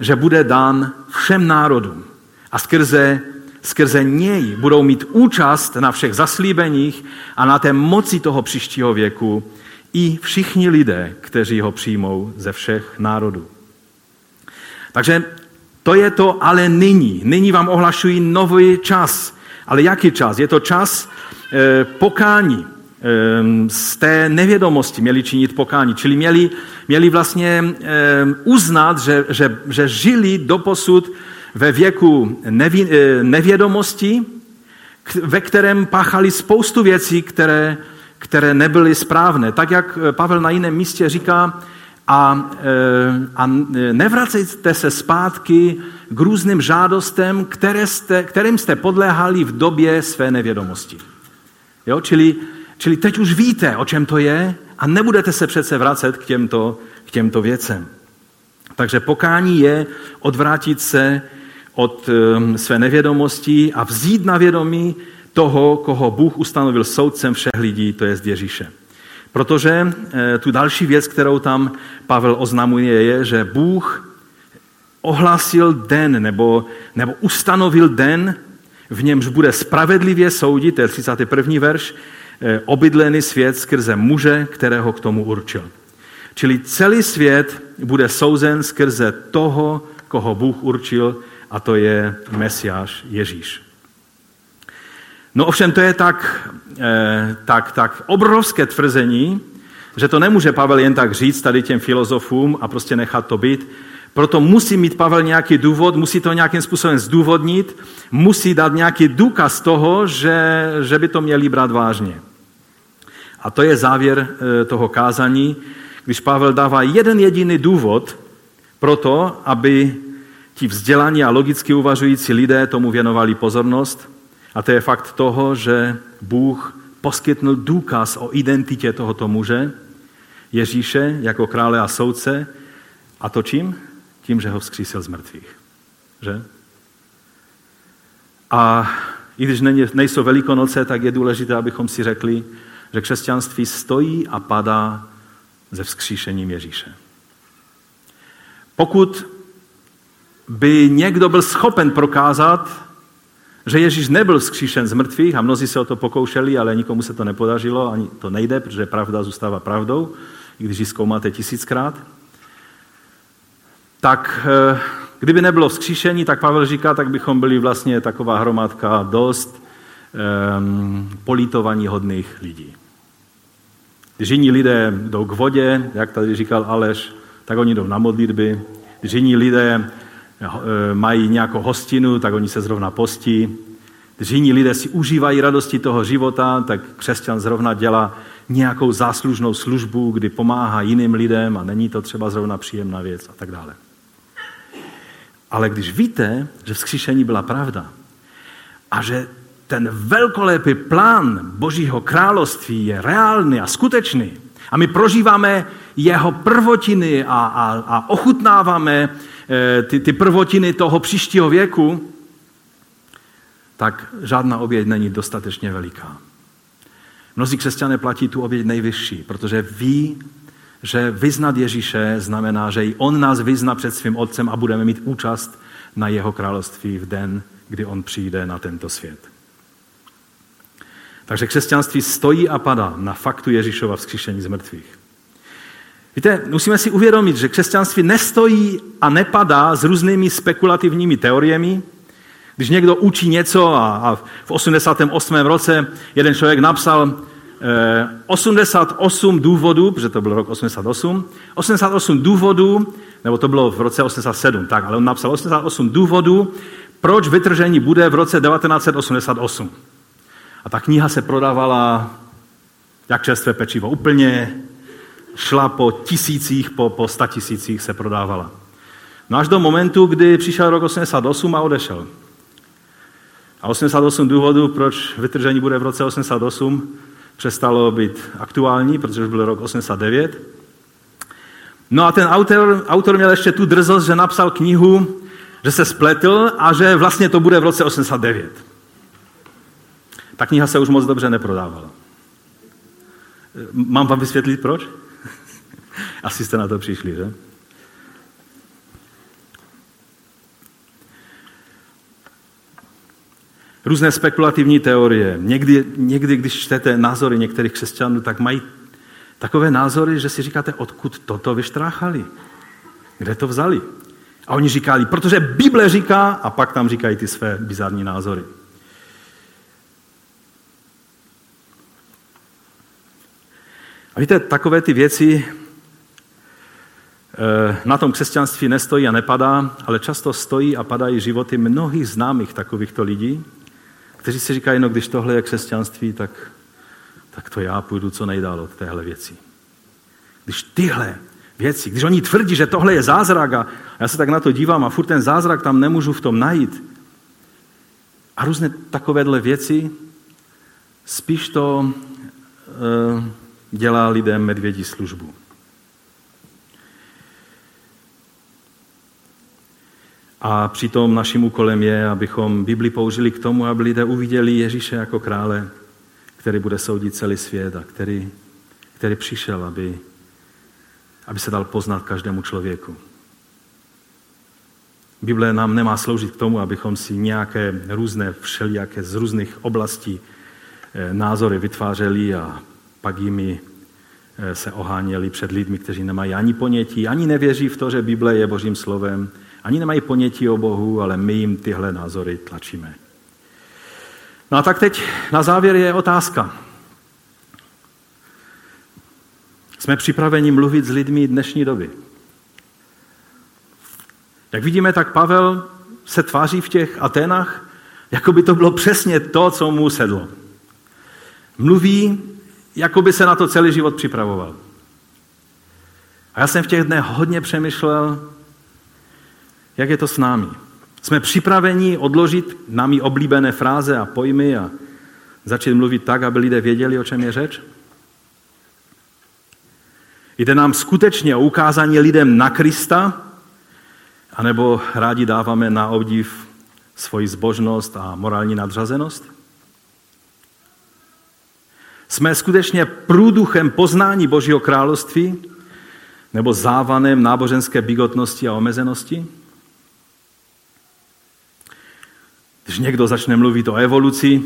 že bude dán všem národům. A skrze, skrze něj budou mít účast na všech zaslíbeních a na té moci toho příštího věku i všichni lidé, kteří ho přijmou ze všech národů. Takže to je to ale nyní. Nyní vám ohlašují nový čas. Ale jaký čas? Je to čas e, pokání. E, z té nevědomosti měli činit pokání. Čili měli, měli vlastně e, uznat, že, že, že žili doposud ve věku neví, e, nevědomosti, ve kterém páchali spoustu věcí, které, které nebyly správné. Tak jak Pavel na jiném místě říká, a, e, a nevracejte se zpátky k různým žádostem, které jste, kterým jste podléhali v době své nevědomosti. Jo? Čili, čili teď už víte, o čem to je a nebudete se přece vracet k těmto, k těmto věcem. Takže pokání je odvrátit se od um, své nevědomosti a vzít na vědomí toho, koho Bůh ustanovil soudcem všech lidí, to je Ježíše. Protože eh, tu další věc, kterou tam Pavel oznamuje, je, že Bůh ohlásil den nebo, nebo ustanovil den, v němž bude spravedlivě soudit, to je 31. verš, obydlený svět skrze muže, kterého k tomu určil. Čili celý svět bude souzen skrze toho, koho Bůh určil, a to je Mesiáš Ježíš. No ovšem to je tak, eh, tak, tak obrovské tvrzení, že to nemůže Pavel jen tak říct tady těm filozofům a prostě nechat to být. Proto musí mít Pavel nějaký důvod, musí to nějakým způsobem zdůvodnit, musí dát nějaký důkaz toho, že, že by to měli brát vážně. A to je závěr eh, toho kázání, když Pavel dává jeden jediný důvod pro to, aby ti vzdělaní a logicky uvažující lidé tomu věnovali pozornost – a to je fakt toho, že Bůh poskytnul důkaz o identitě tohoto muže, Ježíše, jako krále a soudce. A to čím? Tím, že ho vzkřísil z mrtvých. Že? A i když nejsou velikonoce, tak je důležité, abychom si řekli, že křesťanství stojí a padá ze vzkříšením Ježíše. Pokud by někdo byl schopen prokázat, že Ježíš nebyl vzkříšen z mrtvých a mnozí se o to pokoušeli, ale nikomu se to nepodařilo, ani to nejde, protože pravda zůstává pravdou, i když ji zkoumáte tisíckrát. Tak eh, kdyby nebylo vzkříšení, tak Pavel říká, tak bychom byli vlastně taková hromadka dost um, polítovaní hodných lidí. Když jiní lidé jdou k vodě, jak tady říkal Aleš, tak oni jdou na modlitby. Když jiní lidé Eh, mají nějakou hostinu, tak oni se zrovna postí. Když jiní lidé si užívají radosti toho života, tak křesťan zrovna dělá nějakou záslužnou službu, kdy pomáhá jiným lidem a není to třeba zrovna příjemná věc a tak dále. Ale když víte, že vzkříšení byla pravda a že ten velkolepý plán Božího království je reálný a skutečný a my prožíváme jeho prvotiny a, a, a ochutnáváme Eh, ty, ty prvotiny toho příštího věku, tak žádná oběť není dostatečně veliká. Mnozí křesťané platí tu oběť nejvyšší, protože ví, že vyznat Ježíše znamená, že i on nás vyzná před svým otcem a budeme mít účast na jeho království v den, kdy on přijde na tento svět. Takže křesťanství stojí a padá na faktu Ježíšova vzkříšení z mrtvých. Víte, musíme si uvědomit, že křesťanství nestojí a nepadá s různými spekulativními teoriemi. Když někdo učí něco a, a v 88. roce jeden člověk napsal eh, 88 důvodů, protože to byl rok 88, 88 důvodů, nebo to bylo v roce 87, tak, ale on napsal 88 důvodů, proč vytržení bude v roce 1988. A ta kniha se prodávala jak čerstvé pečivo. Úplně šla po tisících, po, po sta tisících se prodávala. No až do momentu, kdy přišel rok 88 a odešel. A 88 důvodů, proč vytržení bude v roce 88, přestalo být aktuální, protože už byl rok 89. No a ten autor, autor měl ještě tu drzost, že napsal knihu, že se spletl a že vlastně to bude v roce 89. Ta kniha se už moc dobře neprodávala. Mám vám vysvětlit proč? Asi jste na to přišli, že? Různé spekulativní teorie. Někdy, někdy, když čtete názory některých křesťanů, tak mají takové názory, že si říkáte, odkud toto vyštráchali. Kde to vzali? A oni říkali, protože Bible říká, a pak tam říkají ty své bizarní názory. Víte, takové ty věci eh, na tom křesťanství nestojí a nepadá, ale často stojí a padají životy mnohých známých takovýchto lidí, kteří si říkají, no když tohle je křesťanství, tak, tak to já půjdu co nejdál od téhle věci. Když tyhle věci, když oni tvrdí, že tohle je zázrak a já se tak na to dívám a furt ten zázrak tam nemůžu v tom najít. A různé takovéhle věci, spíš to e, dělá lidem medvědí službu. A přitom naším úkolem je, abychom Bibli použili k tomu, aby lidé uviděli Ježíše jako krále, který bude soudit celý svět a který, který přišel, aby, aby se dal poznat každému člověku. Bible nám nemá sloužit k tomu, abychom si nějaké různé, všelijaké z různých oblastí eh, názory vytvářeli a pak jimi eh, se oháněli před lidmi, kteří nemají ani ponětí, ani nevěří v to, že Bible je Božím slovem, ani nemají ponětí o Bohu, ale my jim tyhle názory tlačíme. No a tak teď na závěr je otázka. Jsme připraveni mluvit s lidmi dnešní doby. Jak vidíme, tak Pavel se tváří v těch Atenách, jako by to bylo přesně to, co mu sedlo. Mluví, jako by se na to celý život připravoval. A já jsem v těch dnech hodně přemýšlel, jak je to s námi. Jsme připraveni odložit námi oblíbené fráze a pojmy a začít mluvit tak, aby lidé věděli, o čem je řeč? Jde nám skutečně o ukázání lidem na Krista, anebo rádi dáváme na obdiv svoji zbožnost a morální nadřazenost? Jsme skutečně průduchem poznání Božího království nebo závanem náboženské bigotnosti a omezenosti? Když někdo začne mluvit o evoluci,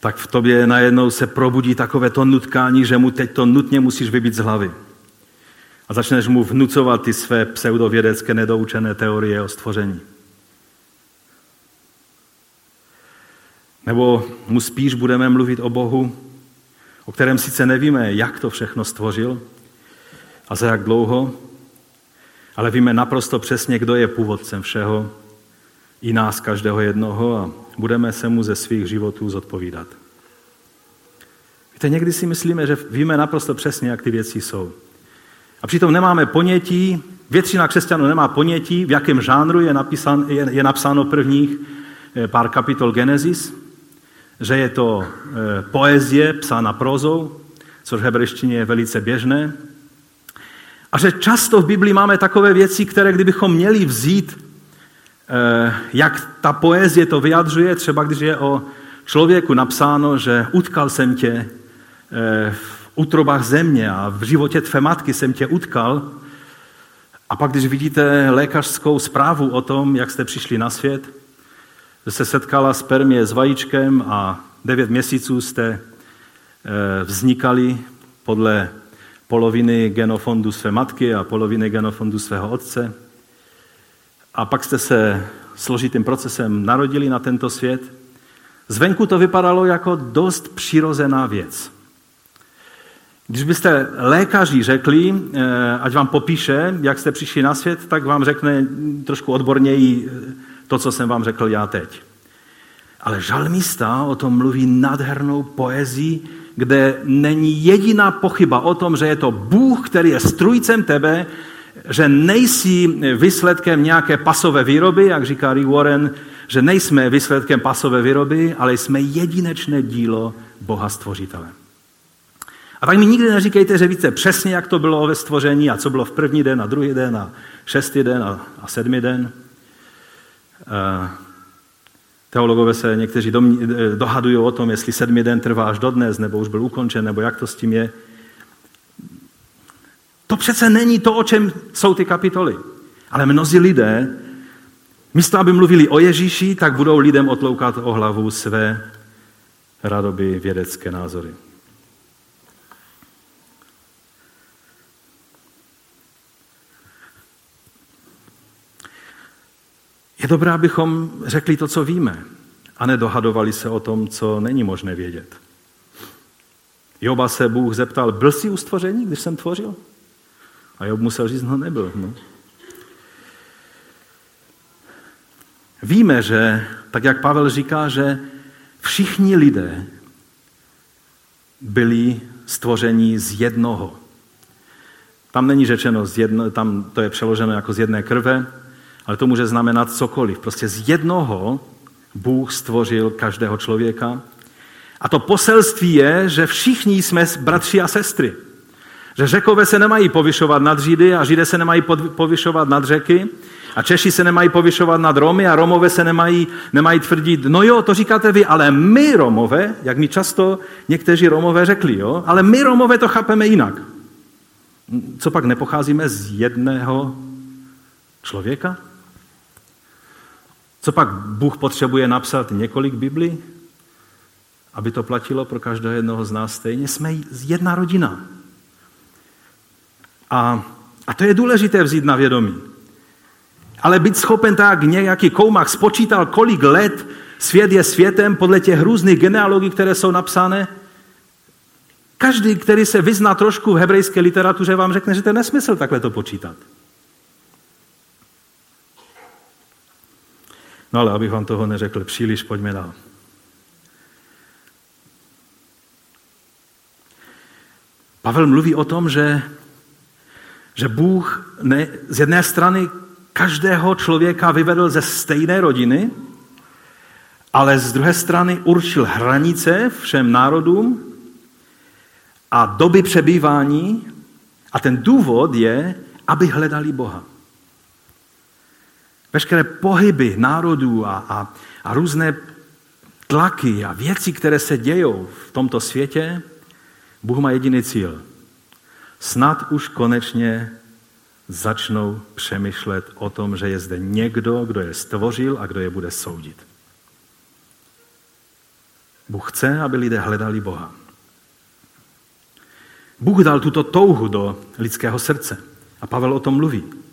tak v tobě najednou se probudí takové to nutkání, že mu teď to nutně musíš vybít z hlavy. A začneš mu vnucovat ty své pseudovědecké nedoučené teorie o stvoření. Nebo mu spíš budeme mluvit o Bohu, o kterém sice nevíme, jak to všechno stvořil a za jak dlouho, ale víme naprosto přesně, kdo je původcem všeho i nás každého jednoho a budeme se mu ze svých životů zodpovídat. Víte, někdy si myslíme, že víme naprosto přesně, jak ty věci jsou. A přitom nemáme ponětí, většina křesťanů nemá ponětí, v jakém žánru je, napísan, je, je napsáno prvních eh, pár kapitol Genesis, že je to eh, poezie psána prozou, což v hebrejštině je velice běžné, a že často v Biblii máme takové věci, které kdybychom měli vzít Eh, jak ta poezie to vyjadřuje, třeba když je o člověku napsáno, že utkal jsem tě eh, v útrobách země a v životě tvé matky jsem tě utkal. A pak, když vidíte lékařskou zprávu o tom, jak jste přišli na svět, se setkala spermie s vajíčkem a devět měsíců jste eh, vznikali podle poloviny genofondu své matky a poloviny genofondu svého otce, a pak jste se složitým procesem narodili na tento svět, zvenku to vypadalo jako dost přirozená věc. Když byste lékaři řekli, eh, ať vám popíše, jak jste přišli na svět, tak vám řekne trošku odborněji eh, to, co jsem vám řekl já teď. Ale žalmista o tom mluví nádhernou poezí, kde není jediná pochyba o tom, že je to Bůh, který je strujcem tebe že nejsi výsledkem nějaké pasové výroby, jak říká Rick Warren, že nejsme výsledkem pasové výroby, ale jsme jedinečné dílo Boha Stvořitele. A tak mi nikdy neříkejte, že víte přesně, jak to bylo ve stvoření a co bylo v první den a druhý den a šestý den a, a sedmý den. Teologové se někteří dohadují o tom, jestli sedmý den trvá až dodnes, nebo už byl ukončen, nebo jak to s tím je. To přece není to, o čem jsou ty kapitoly. Ale mnozí lidé, místo aby mluvili o Ježíši, tak budou lidem otloukat o hlavu své radoby vědecké názory. Je dobré, abychom řekli to, co víme, a nedohadovali se o tom, co není možné vědět. Joba se Bůh zeptal, byl jsi u stvoření, když jsem tvořil? A Job musel říct, no nebyl. No. Víme, že, tak jak Pavel říká, že všichni lidé byli stvoření z jednoho. Tam není řečeno, z jedno, tam to je přeloženo jako z jedné krve, ale to může znamenat cokoliv. Prostě z jednoho Bůh stvořil každého člověka. A to poselství je, že všichni jsme bratři a sestry. Že řekové se nemají povyšovat nad Židy a Židé se nemají povyšovat nad řeky a Češi se nemají povyšovat nad Romy a Romové se nemají, nemají tvrdit, no jo, to říkáte vy, ale my Romové, jak mi často někteří Romové řekli, jo, ale my Romové to chápeme jinak. Co pak nepocházíme z jedného člověka? Co pak Bůh potřebuje napsat několik Biblí, aby to platilo pro každého jednoho z nás stejně? Jsme jedna rodina. A, a to je důležité vzít na vědomí. Ale být schopen tak nějaký koumach spočítal, kolik let svět je světem podle těch různých genealogií, které jsou napsané, každý, který se vyzná trošku v hebrejské literatuře, vám řekne, že to je nesmysl takhle to počítat. No ale abych vám toho neřekl příliš, pojďme dál. Pavel mluví o tom, že, že Bůh ne, z jedné strany každého člověka vyvedl ze stejné rodiny, ale z druhé strany určil hranice všem národům a doby přebývání a ten důvod je, aby hledali Boha. Veškeré pohyby národů a, a, a různé tlaky a věci, které se dějou v tomto světě, Bůh má jediný cíl. Snad už konečně začnou přemýšlet o tom, že je zde někdo, kdo je stvořil a kdo je bude soudit. Bůh chce, aby lidé hledali Boha. Bůh dal tuto touhu do lidského srdce. A Pavel o tom mluví.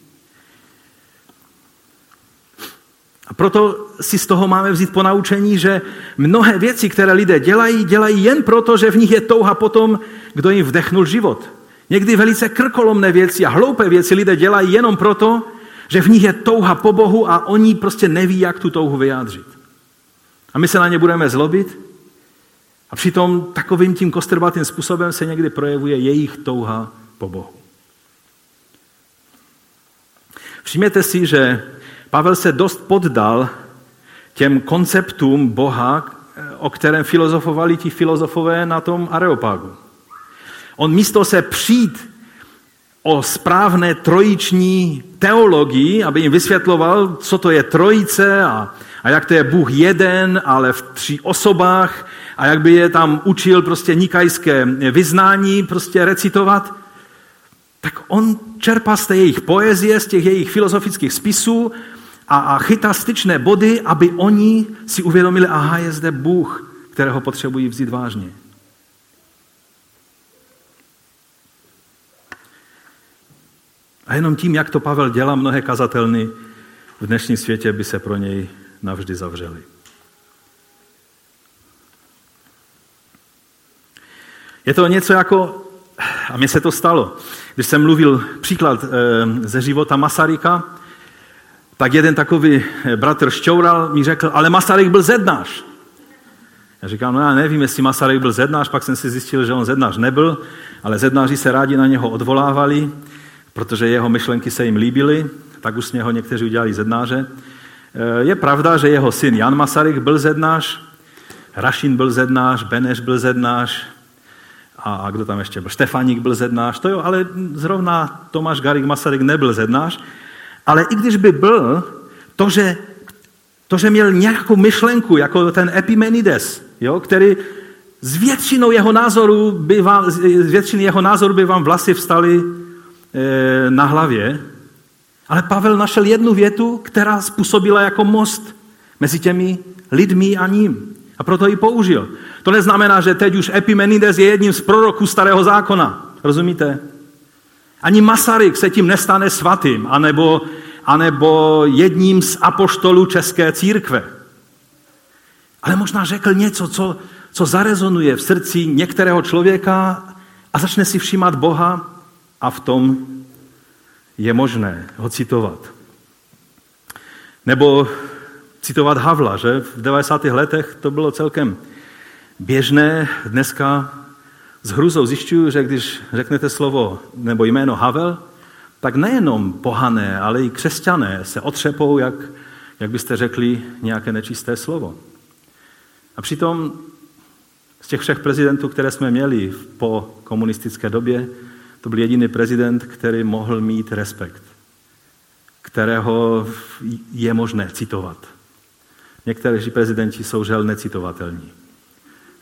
A proto si z toho máme vzít po naučení, že mnohé věci, které lidé dělají, dělají jen proto, že v nich je touha potom, kdo jim vdechnul život. Někdy velice krkolomné věci a hloupé věci lidé dělají jenom proto, že v nich je touha po Bohu a oni prostě neví, jak tu touhu vyjádřit. A my se na ně budeme zlobit a přitom takovým tím kostrbatým způsobem se někdy projevuje jejich touha po Bohu. Všimněte si, že Pavel se dost poddal těm konceptům Boha, o kterém filozofovali ti filozofové na tom Areopágu. On místo se přijít o správné trojiční teologii, aby jim vysvětloval, co to je trojice a, a jak to je Bůh jeden, ale v tří osobách a jak by je tam učil prostě nikajské vyznání prostě recitovat, tak on čerpá z té jejich poezie, z těch jejich filozofických spisů a, a chytá styčné body, aby oni si uvědomili, aha, je zde Bůh, kterého potřebují vzít vážně. A jenom tím, jak to Pavel dělá, mnohé kazatelny v dnešním světě by se pro něj navždy zavřely. Je to něco jako, a mně se to stalo, když jsem mluvil příklad eh, ze života Masaryka, tak jeden takový bratr Šťoural mi řekl, ale Masaryk byl zednář. Já říkám, no já nevím, jestli Masaryk byl zednář, pak jsem si zjistil, že on zednář nebyl, ale zednáři se rádi na něho odvolávali, protože jeho myšlenky se jim líbily, tak už z něho někteří udělali zednáře. Eh, je pravda, že jeho syn Jan Masaryk byl zednář, Rašin byl zednář, Beneš byl zednář, a, a kdo tam ještě byl? Štefaník byl zednář, to jo, ale zrovna Tomáš Garik Masaryk nebyl zednář. Ale i když by byl, to, že To, že měl nějakou myšlenku, jako ten Epimenides, jo, který z většinou jeho názoru by vám, z většiny jeho názoru by vám vlasy vstaly e, na hlavě, ale Pavel našel jednu větu, která způsobila jako most mezi těmi lidmi a ním. A proto ji použil. To neznamená, že teď už Epimenides je jedním z proroků starého zákona. Rozumíte? Ani Masaryk se tím nestane svatým, anebo, anebo jedním z apoštolů České církve. Ale možná řekl něco, co, co zarezonuje v srdci některého člověka a začne si všímat Boha a v tom je možné ho citovat. Nebo citovat Havla, že v 90. letech to bylo celkem běžné. Dneska s hruzou zjišťuju, že když řeknete slovo nebo jméno Havel, tak nejenom pohané, ale i křesťané se otřepou, jak, jak byste řekli, nějaké nečisté slovo. A přitom z těch všech prezidentů, které jsme měli po komunistické době, to byl jediný prezident, který mohl mít respekt, kterého je možné citovat. Někteří prezidenti jsou žel necitovatelní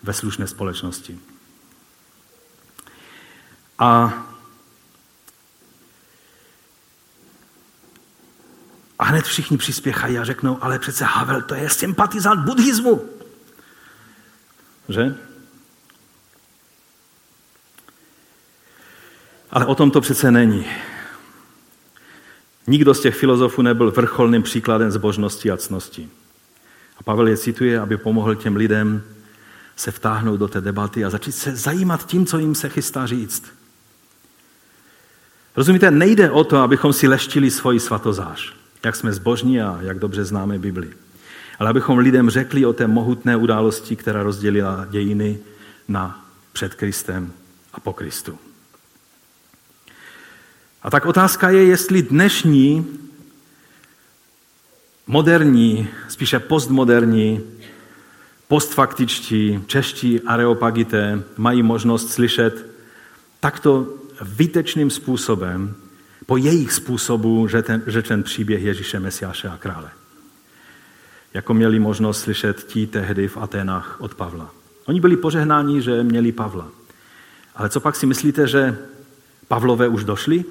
ve slušné společnosti. A, a hned všichni přispěchají a řeknou, ale přece Havel to je sympatizant buddhismu. Že? Ale o tom to přece není. Nikdo z těch filozofů nebyl vrcholným příkladem zbožnosti a cnosti. A Pavel je cituje, aby pomohl těm lidem se vtáhnout do té debaty a začít se zajímat tím, co jim se chystá říct. Rozumíte, nejde o to, abychom si leštili svoji svatozář, jak jsme zbožní a jak dobře známe Bibli. Ale abychom lidem řekli o té mohutné události, která rozdělila dějiny na před Kristem a po Kristu. A tak otázka je, jestli dnešní moderní, spíše postmoderní, postfaktičtí, čeští areopagité mají možnost slyšet takto výtečným způsobem, po jejich způsobu, že ten, že ten příběh Ježíše Mesiáše a krále. Jako měli možnost slyšet ti tehdy v Aténách od Pavla. Oni byli požehnáni, že měli Pavla. Ale co pak si myslíte, že Pavlové už došli?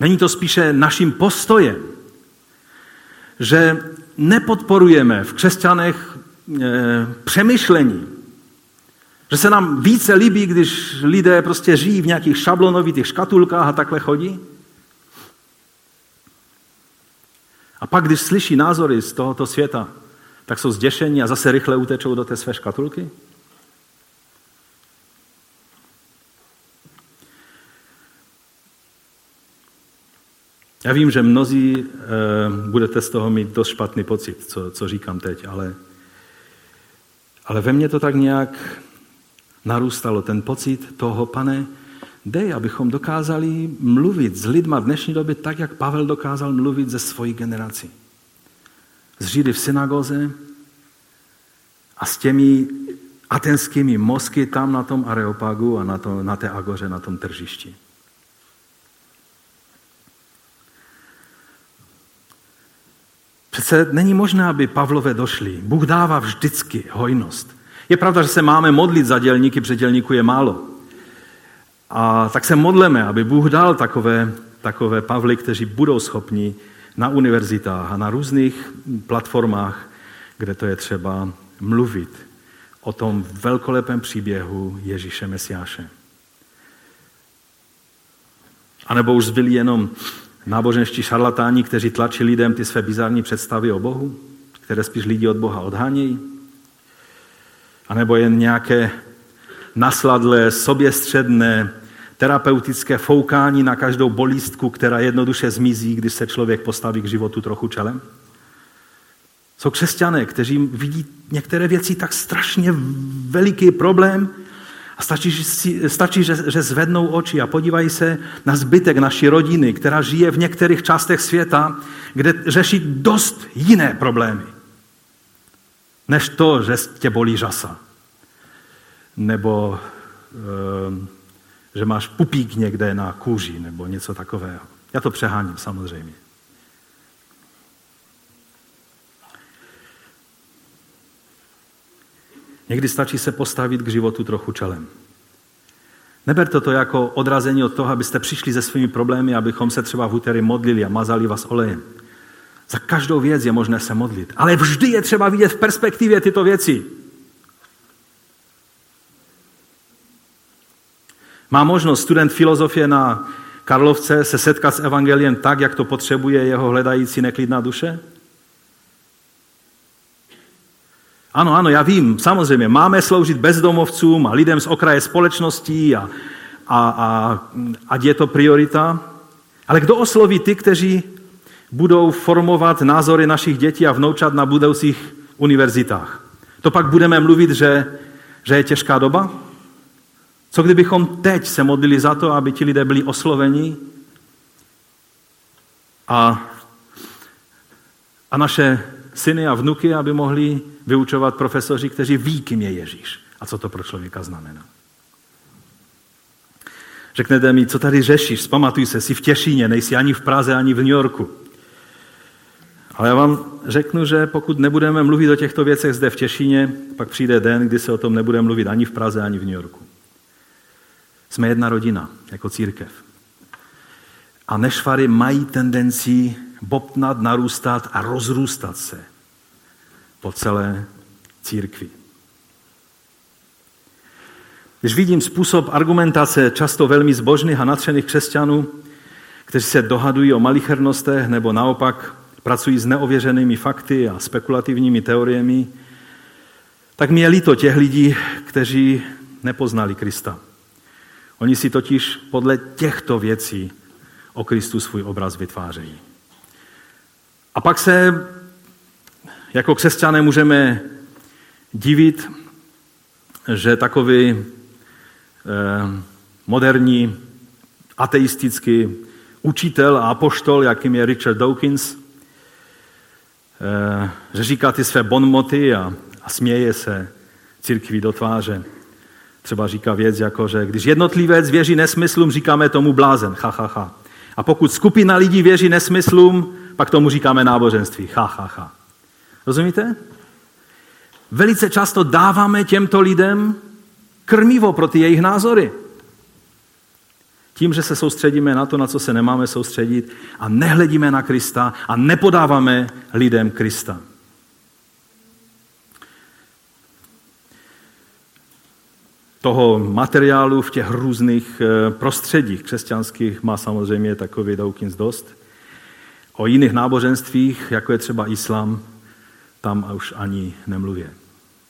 Není to spíše naším postojem, že nepodporujeme v křesťanech e, přemýšlení, že se nám více líbí, když lidé prostě žijí v nějakých šablonovitých škatulkách a takhle chodí? A pak, když slyší názory z tohoto světa, tak jsou zděšení a zase rychle utečou do té své škatulky? Já vím, že mnozí e, budete z toho mít dost špatný pocit, co, co říkám teď, ale, ale ve mně to tak nějak narůstalo, ten pocit toho, pane, dej, abychom dokázali mluvit s lidma v dnešní době tak, jak Pavel dokázal mluvit ze svojí generací. S Židy v synagoze a s těmi atenskými mozky tam na tom Areopagu a na, to, na té agoře, na tom tržišti. Přece není možné, aby Pavlové došli. Bůh dává vždycky hojnost. Je pravda, že se máme modlit za dělníky, protože dělníků je málo. A tak se modleme, aby Bůh dal takové, takové Pavly, kteří budou schopni na univerzitách a na různých platformách, kde to je třeba mluvit o tom velkolepém příběhu Ježíše Mesiáše. A nebo už zbyli jenom náboženští šarlatáni, kteří tlačí lidem ty své bizarní představy o Bohu, které spíš lidi od Boha odhánějí? A nebo jen nějaké nasladlé, soběstředné, terapeutické foukání na každou bolístku, která jednoduše zmizí, když se člověk postaví k životu trochu čelem? Jsou křesťané, kteří vidí některé věci tak strašně veliký problém, a stačí, stačí že, že zvednou oči a podívají se na zbytek naší rodiny, která žije v některých částech světa, kde řeší dost jiné problémy, než to, že tě bolí žasa. Nebo ehm, že máš pupík někde na kůži nebo něco takového. Já to přeháním samozřejmě. Někdy stačí se postavit k životu trochu čelem. Neber to jako odrazení od toho, abyste přišli se svými problémy, abychom se třeba v úterý modlili a mazali vás olejem. Za každou věc je možné se modlit. Ale vždy je třeba vidět v perspektivě tyto věci. Má možnost student filozofie na Karlovce se setkat s evangeliem tak, jak to potřebuje jeho hledající neklidná duše? Ano, ano, já vím, samozřejmě, máme sloužit bezdomovcům a lidem z okraje společností a, a, a ať je to priorita. Ale kdo osloví ty, kteří budou formovat názory našich dětí a vnoučat na budoucích univerzitách? To pak budeme mluvit, že, že je těžká doba? Co kdybychom teď se modlili za to, aby ti lidé byli osloveni a, a naše syny a vnuky, aby mohli vyučovat profesoři, kteří ví, kým je Ježíš a co to pro člověka znamená. Řeknete mi, co tady řešíš? Zpamatuj se, jsi v Těšíně, nejsi ani v Praze, ani v New Yorku. Ale já vám řeknu, že pokud nebudeme mluvit o těchto věcech zde v Těšíně, pak přijde den, kdy se o tom nebude mluvit ani v Praze, ani v New Yorku. Jsme jedna rodina, jako církev. A nešvary mají tendenci bobtnat, narůstat a rozrůstat se po celé církvi. Když vidím způsob argumentace často velmi zbožných a natřených křesťanů, kteří se dohadují o malichernostech nebo naopak pracují s neověřenými fakty a spekulativními teoriemi, tak mi je líto těch lidí, kteří nepoznali Krista. Oni si totiž podle těchto věcí o Kristu svůj obraz vytvářejí. A pak se jako křesťané můžeme divit, že takový eh, moderní ateistický učitel a apoštol, jakým je Richard Dawkins, že říká ty své bonmoty a, a směje se církví do tváře. Třeba říká věc jako, že když jednotlivec věří nesmyslům, říkáme tomu blázen, ha, ha, ha. A pokud skupina lidí věří nesmyslům, pak tomu říkáme náboženství, ha, ha, ha. Rozumíte? Velice často dáváme těmto lidem krmivo pro ty jejich názory. Tím, že se soustředíme na to, na co se nemáme soustředit a nehledíme na Krista a nepodáváme lidem Krista. toho materiálu v těch různých eh, prostředích křesťanských má samozřejmě takový Dawkins dost. O jiných náboženstvích, jako je třeba islám, tam už ani nemluvě.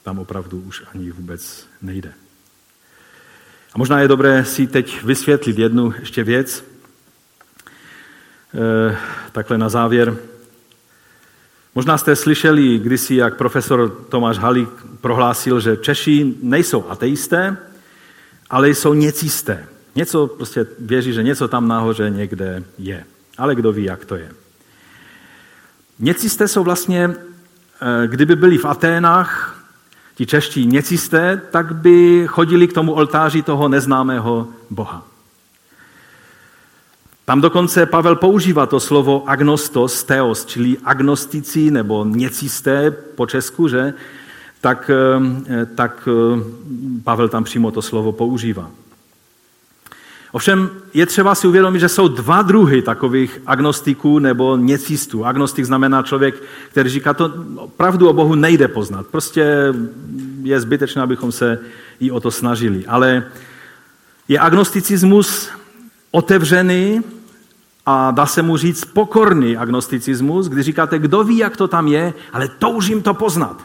Tam opravdu už ani vůbec nejde. A možná je dobré si teď vysvětlit jednu ještě věc. E, takhle na závěr. Možná jste slyšeli kdysi, jak profesor Tomáš Halík prohlásil, že Češi nejsou ateisté, ale jsou něcisté. Něco prostě věří, že něco tam nahoře někde je. Ale kdo ví, jak to je. Něcisté jsou vlastně, eh, kdyby byli v Aténách, ti čeští něcisté, tak by chodili k tomu oltáři toho neznámého Boha. Tam dokonce Pavel používá to slovo agnostos, teos, čili agnostici nebo něcisté po česku, že? Tak, eh, tak eh, Pavel tam přímo to slovo používá. Ovšem je třeba si uvědomit, že jsou dva druhy takových agnostiků nebo něcistů. Agnostik znamená člověk, který říká, to pravdu o Bohu nejde poznat. Prostě je zbytečné, abychom se i o to snažili. Ale je agnosticismus otevřený a dá se mu říct pokorný agnosticismus, kdy říkáte, kdo ví, jak to tam je, ale toužím to poznat.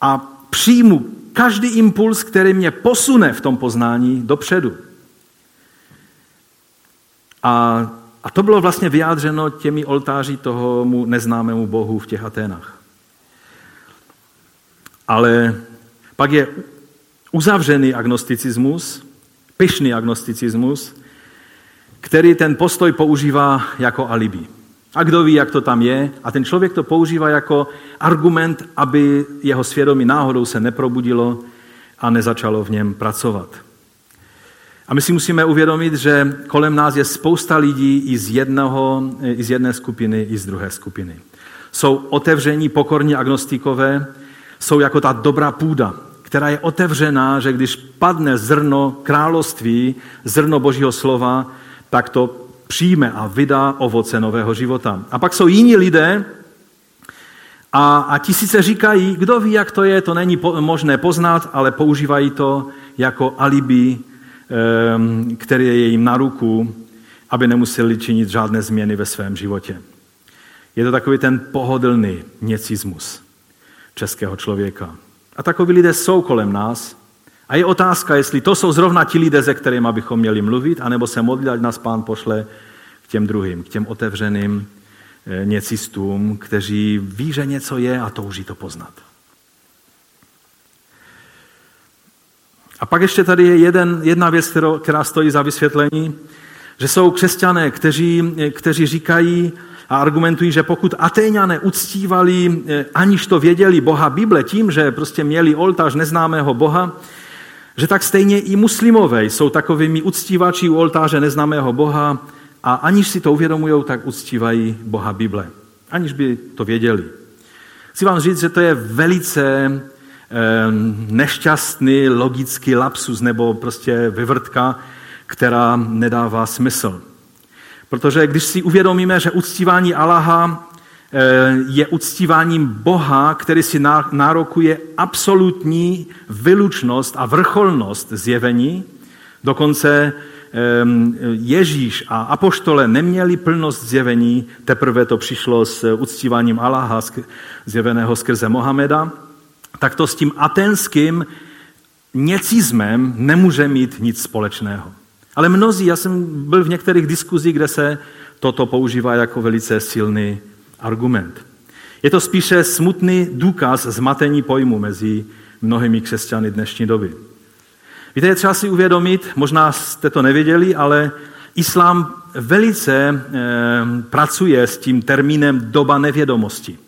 A přijmu každý impuls, který mě posune v tom poznání dopředu. A, a to bylo vlastně vyjádřeno těmi oltáři tomu neznámému bohu v těch Aténách. Ale pak je uzavřený agnosticismus, pyšný agnosticismus, který ten postoj používá jako alibi. A kdo ví, jak to tam je? A ten člověk to používá jako argument, aby jeho svědomí náhodou se neprobudilo a nezačalo v něm pracovat. A my si musíme uvědomit, že kolem nás je spousta lidí i z, jednoho, i z jedné skupiny, i z druhé skupiny. Jsou otevření, pokorní agnostikové jsou jako ta dobrá půda, která je otevřená, že když padne zrno království, zrno Božího slova, tak to přijme a vydá ovoce nového života. A pak jsou jiní lidé, a, a ti sice říkají, kdo ví, jak to je, to není po, možné poznat, ale používají to jako alibi, které je jim na ruku, aby nemuseli činit žádné změny ve svém životě. Je to takový ten pohodlný něcismus českého člověka. A takoví lidé jsou kolem nás. A je otázka, jestli to jsou zrovna ti lidé, se kterými bychom měli mluvit, anebo se modlit, ať nás pán pošle k těm druhým, k těm otevřeným eh, něcistům, kteří ví, že něco je a touží to poznat. A pak ještě tady je jeden, jedna věc, která stojí za vysvětlení, že jsou křesťané, kteří, kteří říkají a argumentují, že pokud Atéňané uctívali, eh, aniž to věděli Boha Bible, tím, že prostě měli oltář neznámého Boha, že tak stejně i muslimové jsou takovými uctívači u oltáře neznámého Boha a aniž si to uvědomují, tak uctívají Boha Bible. Aniž by to věděli. Chci vám říct, že to je velice nešťastný logický lapsus nebo prostě vyvrtka, která nedává smysl. Protože když si uvědomíme, že uctívání Allaha eh, je uctíváním Boha, který si nárokuje absolutní vylučnost a vrcholnost zjevení, dokonce ehm, Ježíš a apoštole neměli plnost zjevení, teprve to přišlo s uctíváním Allaha zjeveného skrze Mohameda, tak to s tím atenským něcizmem nemůže mít nic společného. Ale mnozí, já jsem byl v některých diskuzích, kde se toto používá jako velice silný argument. Je to spíše smutný důkaz zmatení pojmu mezi mnohými křesťany dnešní doby. Víte, je třeba si uvědomit, možná jste to nevěděli, ale islám velice e, pracuje s tím termínem doba nevědomosti.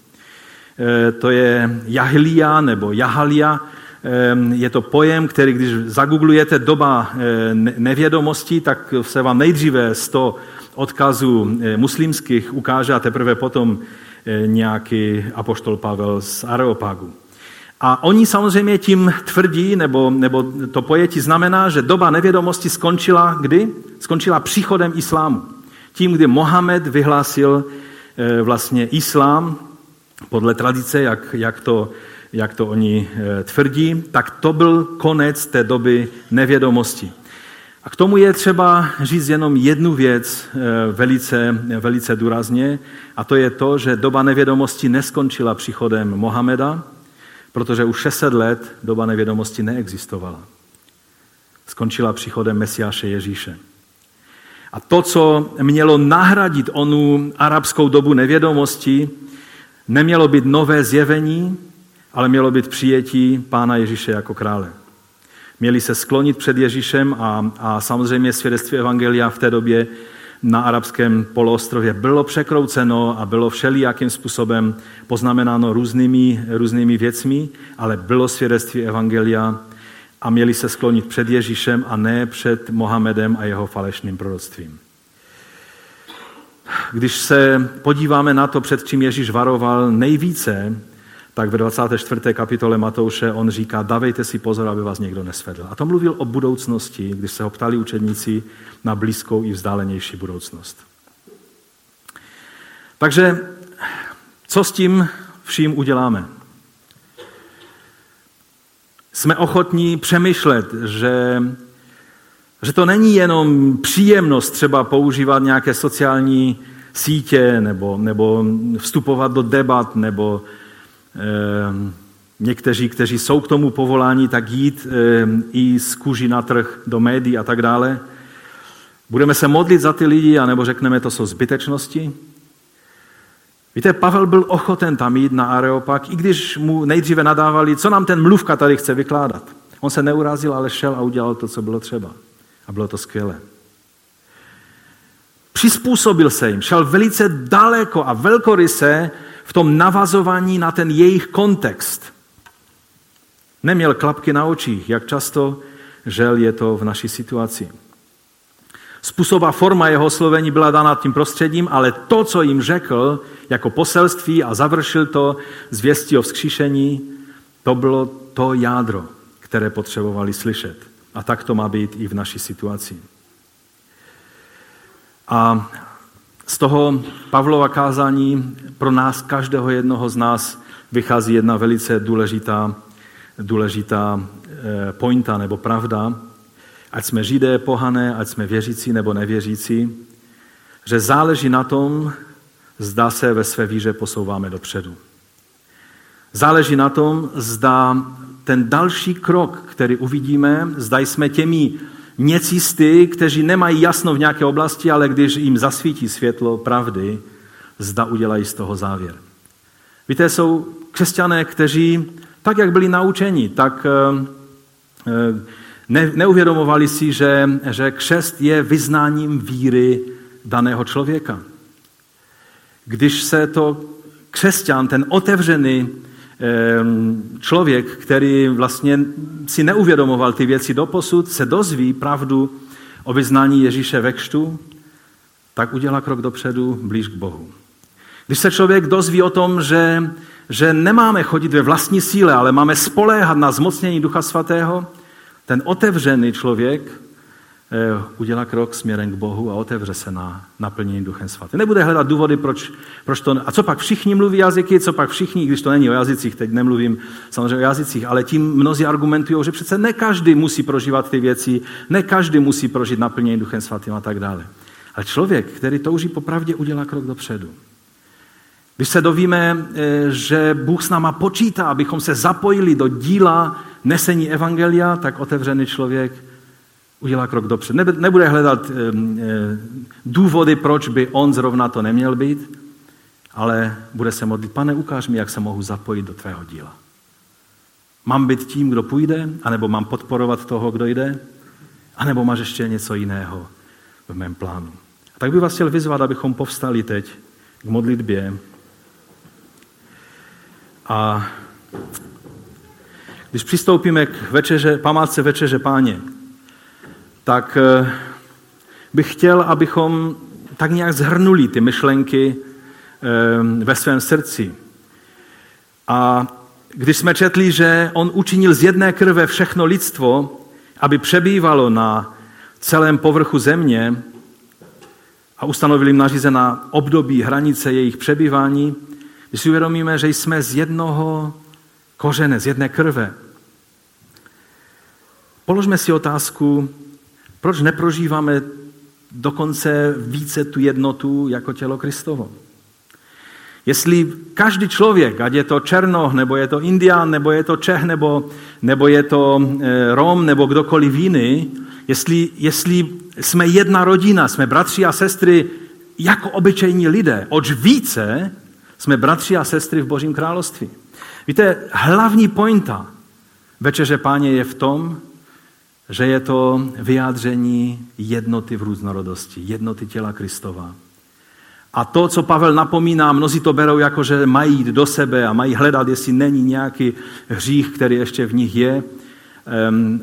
E, to je jahlia nebo jahalia, je to pojem, který, když zagooglujete doba eh, nevědomosti, tak se vám nejdříve z toho odkazů eh, muslimských ukáže a teprve potom eh, nějaký apoštol Pavel z Areopagu. A oni samozřejmě tím tvrdí, nebo, nebo to pojetí znamená, že doba nevědomosti skončila kdy? Skončila příchodem islámu. Tím, kdy Mohamed vyhlásil vlastně islám podle tradice, jak, jak to jak to oni eh, tvrdí, tak to byl konec té doby nevědomosti. A k tomu je třeba říct jenom jednu věc eh, velice, velice důrazně, a to je to, že doba nevědomosti neskončila příchodem Mohameda, protože už 600 let doba nevědomosti neexistovala. Skončila příchodem Mesiáše Ježíše. A to, co mělo nahradit onu arabskou dobu nevědomosti, nemělo být nové zjevení, ale mělo být přijetí Pána Ježíše jako krále. Měli se sklonit před Ježíšem a, a samozřejmě svědectví Evangelia v té době na arabském poloostrově bylo překrouceno a bylo všelijakým způsobem poznamenáno různými, různými věcmi, ale bylo svědectví Evangelia a měli se sklonit před Ježíšem a ne před Mohamedem a jeho falešným proroctvím. Když se podíváme na to, před čím Ježíš varoval nejvíce, tak ve 24. kapitole Matouše on říká, dávejte si pozor, aby vás někdo nesvedl. A to mluvil o budoucnosti, když se ho ptali učedníci na blízkou i vzdálenější budoucnost. Takže co s tím vším uděláme? Jsme ochotní přemýšlet, že, že to není jenom příjemnost třeba používat nějaké sociální sítě nebo, nebo vstupovat do debat nebo Ehm, někteří, kteří jsou k tomu povoláni, tak jít ehm, i z kůži na trh do médií a tak dále. Budeme se modlit za ty lidi, anebo řekneme, to jsou zbytečnosti? Víte, Pavel byl ochoten tam jít na Areopag, i když mu nejdříve nadávali, co nám ten mluvka tady chce vykládat. On se neurazil, ale šel a udělal to, co bylo třeba. A bylo to skvělé. Přizpůsobil se jim, šel velice daleko a velkoryse v tom navazování na ten jejich kontext. Neměl klapky na očích, jak často žel je to v naší situaci. Způsoba forma jeho slovení byla dána tím prostředím, ale to, co jim řekl jako poselství a završil to zvěstí o vzkříšení, To bylo to jádro, které potřebovali slyšet. A tak to má být i v naší situaci. A z toho Pavlova kázání pro nás, každého jednoho z nás, vychází jedna velice důležitá, důležitá eh, pointa nebo pravda, ať jsme židé, pohané, ať jsme věřící nebo nevěřící, že záleží na tom, zda se ve své víře posouváme dopředu. Záleží na tom, zda ten další krok, který uvidíme, zda jsme těmi necisty, kteří nemají jasno v nějaké oblasti, ale když jim zasvítí světlo pravdy, zda udělají z toho závěr. Víte, jsou křesťané, kteří tak, jak byli naučeni, tak eh, eh, ne, neuvědomovali si, že, že křest je vyznáním víry daného člověka. Když se to křesťan, ten otevřený člověk, který vlastně si neuvědomoval ty věci doposud, se dozví pravdu o vyznání Ježíše ve kštu, tak udělá krok dopředu blíž k Bohu. Když se člověk dozví o tom, že, že nemáme chodit ve vlastní síle, ale máme spoléhat na zmocnění Ducha Svatého, ten otevřený člověk udělá krok směrem k Bohu a otevře se na naplnění Duchem Svatým. Nebude hledat důvody, proč, proč to... A co pak všichni mluví jazyky, co pak všichni, když to není o jazycích, teď nemluvím samozřejmě o jazycích, ale tím mnozí argumentují, že přece ne každý musí prožívat ty věci, ne každý musí prožít naplnění Duchem Svatým a tak dále. Ale člověk, který touží popravdě, udělá krok dopředu. Když se dovíme, eh, že Bůh s náma počítá, abychom se zapojili do díla nesení evangelia, tak otevřený člověk udělá krok dopředu. Nebude hledat důvody, proč by on zrovna to neměl být, ale bude se modlit, pane, ukáž mi, jak se mohu zapojit do tvého díla. Mám být tím, kdo půjde, anebo mám podporovat toho, kdo jde, anebo máš ještě něco jiného v mém plánu. A tak bych vás chtěl vyzvat, abychom povstali teď k modlitbě. A když přistoupíme k večeře, památce večeře páně, tak eh, bych chtěl, abychom tak nějak zhrnuli ty myšlenky eh, ve svém srdci. A když jsme četli, že on učinil z jedné krve všechno lidstvo, aby přebývalo na celém povrchu země a ustanovil jim nařízená období hranice jejich přebývání, když si uvědomíme, že jsme z jednoho kořene, z jedné krve, položme si otázku, proč neprožíváme dokonce více tu jednotu jako tělo Kristovo? Jestli každý člověk, ať je to Černoch, nebo je to Indián, nebo je to Čech, nebo, nebo je to eh, Rom, nebo kdokoliv jiný, jestli, jestli jsme jedna rodina, jsme bratři a sestry jako obyčejní lidé, oč více jsme bratři a sestry v Božím království. Víte, hlavní pointa Večeře Páně je v tom, že je to vyjádření jednoty v různorodosti, jednoty těla Kristova. A to, co Pavel napomíná, mnozí to berou jako, že mají jít do sebe a mají hledat, jestli není nějaký hřích, který ještě v nich je.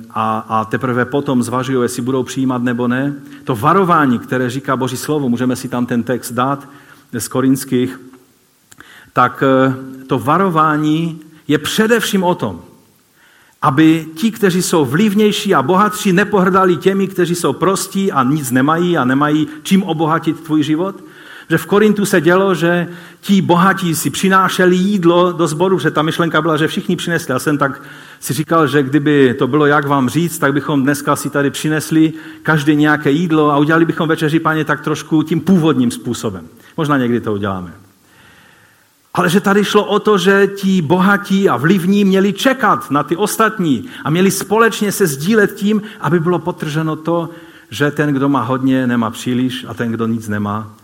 A, a teprve potom zvažují, jestli budou přijímat nebo ne. To varování, které říká Boží slovo, můžeme si tam ten text dát z Korinských, tak eh, to varování je především o tom, aby ti, kteří jsou vlivnější a bohatší, nepohrdali těmi, kteří jsou prostí a nic nemají a nemají čím obohatit tvůj život. Že v Korintu se dělo, že ti bohatí si přinášeli jídlo do sboru, že ta myšlenka byla, že všichni přinesli. Já jsem tak si říkal, že kdyby to bylo jak vám říct, tak bychom dneska si tady přinesli každý nějaké jídlo a udělali bychom večeři paně tak trošku tím původním způsobem. Možná někdy to uděláme. Ale že tady šlo o to, že ti bohatí a vlivní měli čekat na ty ostatní a měli společně se sdílet tím, aby bylo potrženo to, že ten, kdo má hodně, nemá příliš a ten, kdo nic nemá,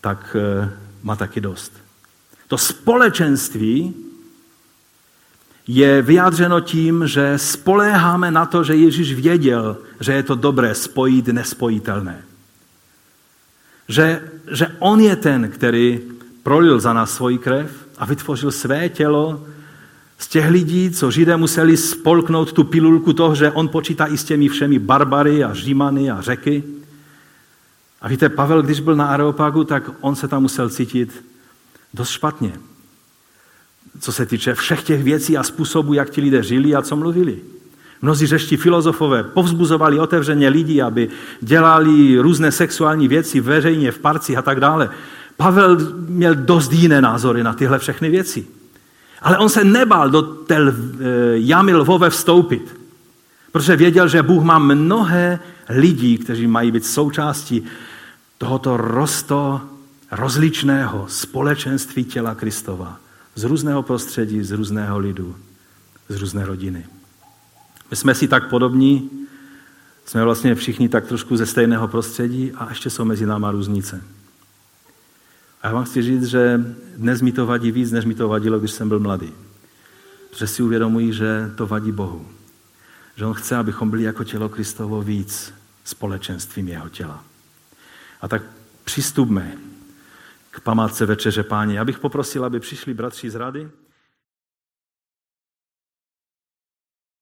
tak eh, má taky dost. To společenství je vyjádřeno tím, že spoléháme na to, že Ježíš věděl, že je to dobré spojit nespojitelné. Že, že on je ten, který prolil za nás svoji krev a vytvořil své tělo z těch lidí, co Židé museli spolknout tu pilulku toho, že on počítá i s těmi všemi barbary a římany a řeky. A víte, Pavel, když byl na Areopagu, tak on se tam musel cítit dost špatně. co se týče všech těch věcí a způsobů, jak ti lidé žili a co mluvili. Mnozí řeští filozofové povzbuzovali otevřeně lidi, aby dělali různé sexuální věci veřejně v parcích a tak dále. Pavel měl dost jiné názory na tyhle všechny věci. Ale on se nebál do té eh, jamy lvové vstoupit, protože věděl, že Bůh má mnohé lidí, kteří mají být součástí tohoto rosto rozličného společenství těla Kristova. Z různého prostředí, z různého lidu, z různé rodiny. My jsme si tak podobní, jsme vlastně všichni tak trošku ze stejného prostředí a ještě jsou mezi náma různice. A já vám chci říct, že dnes mi to vadí víc, než mi to vadilo, když jsem byl mladý. Protože si uvědomuji, že to vadí Bohu. Že On chce, abychom byli jako tělo Kristovo víc společenstvím jeho těla. A tak přistupme k památce Večeře Páně. Já bych poprosil, aby přišli bratři z rady.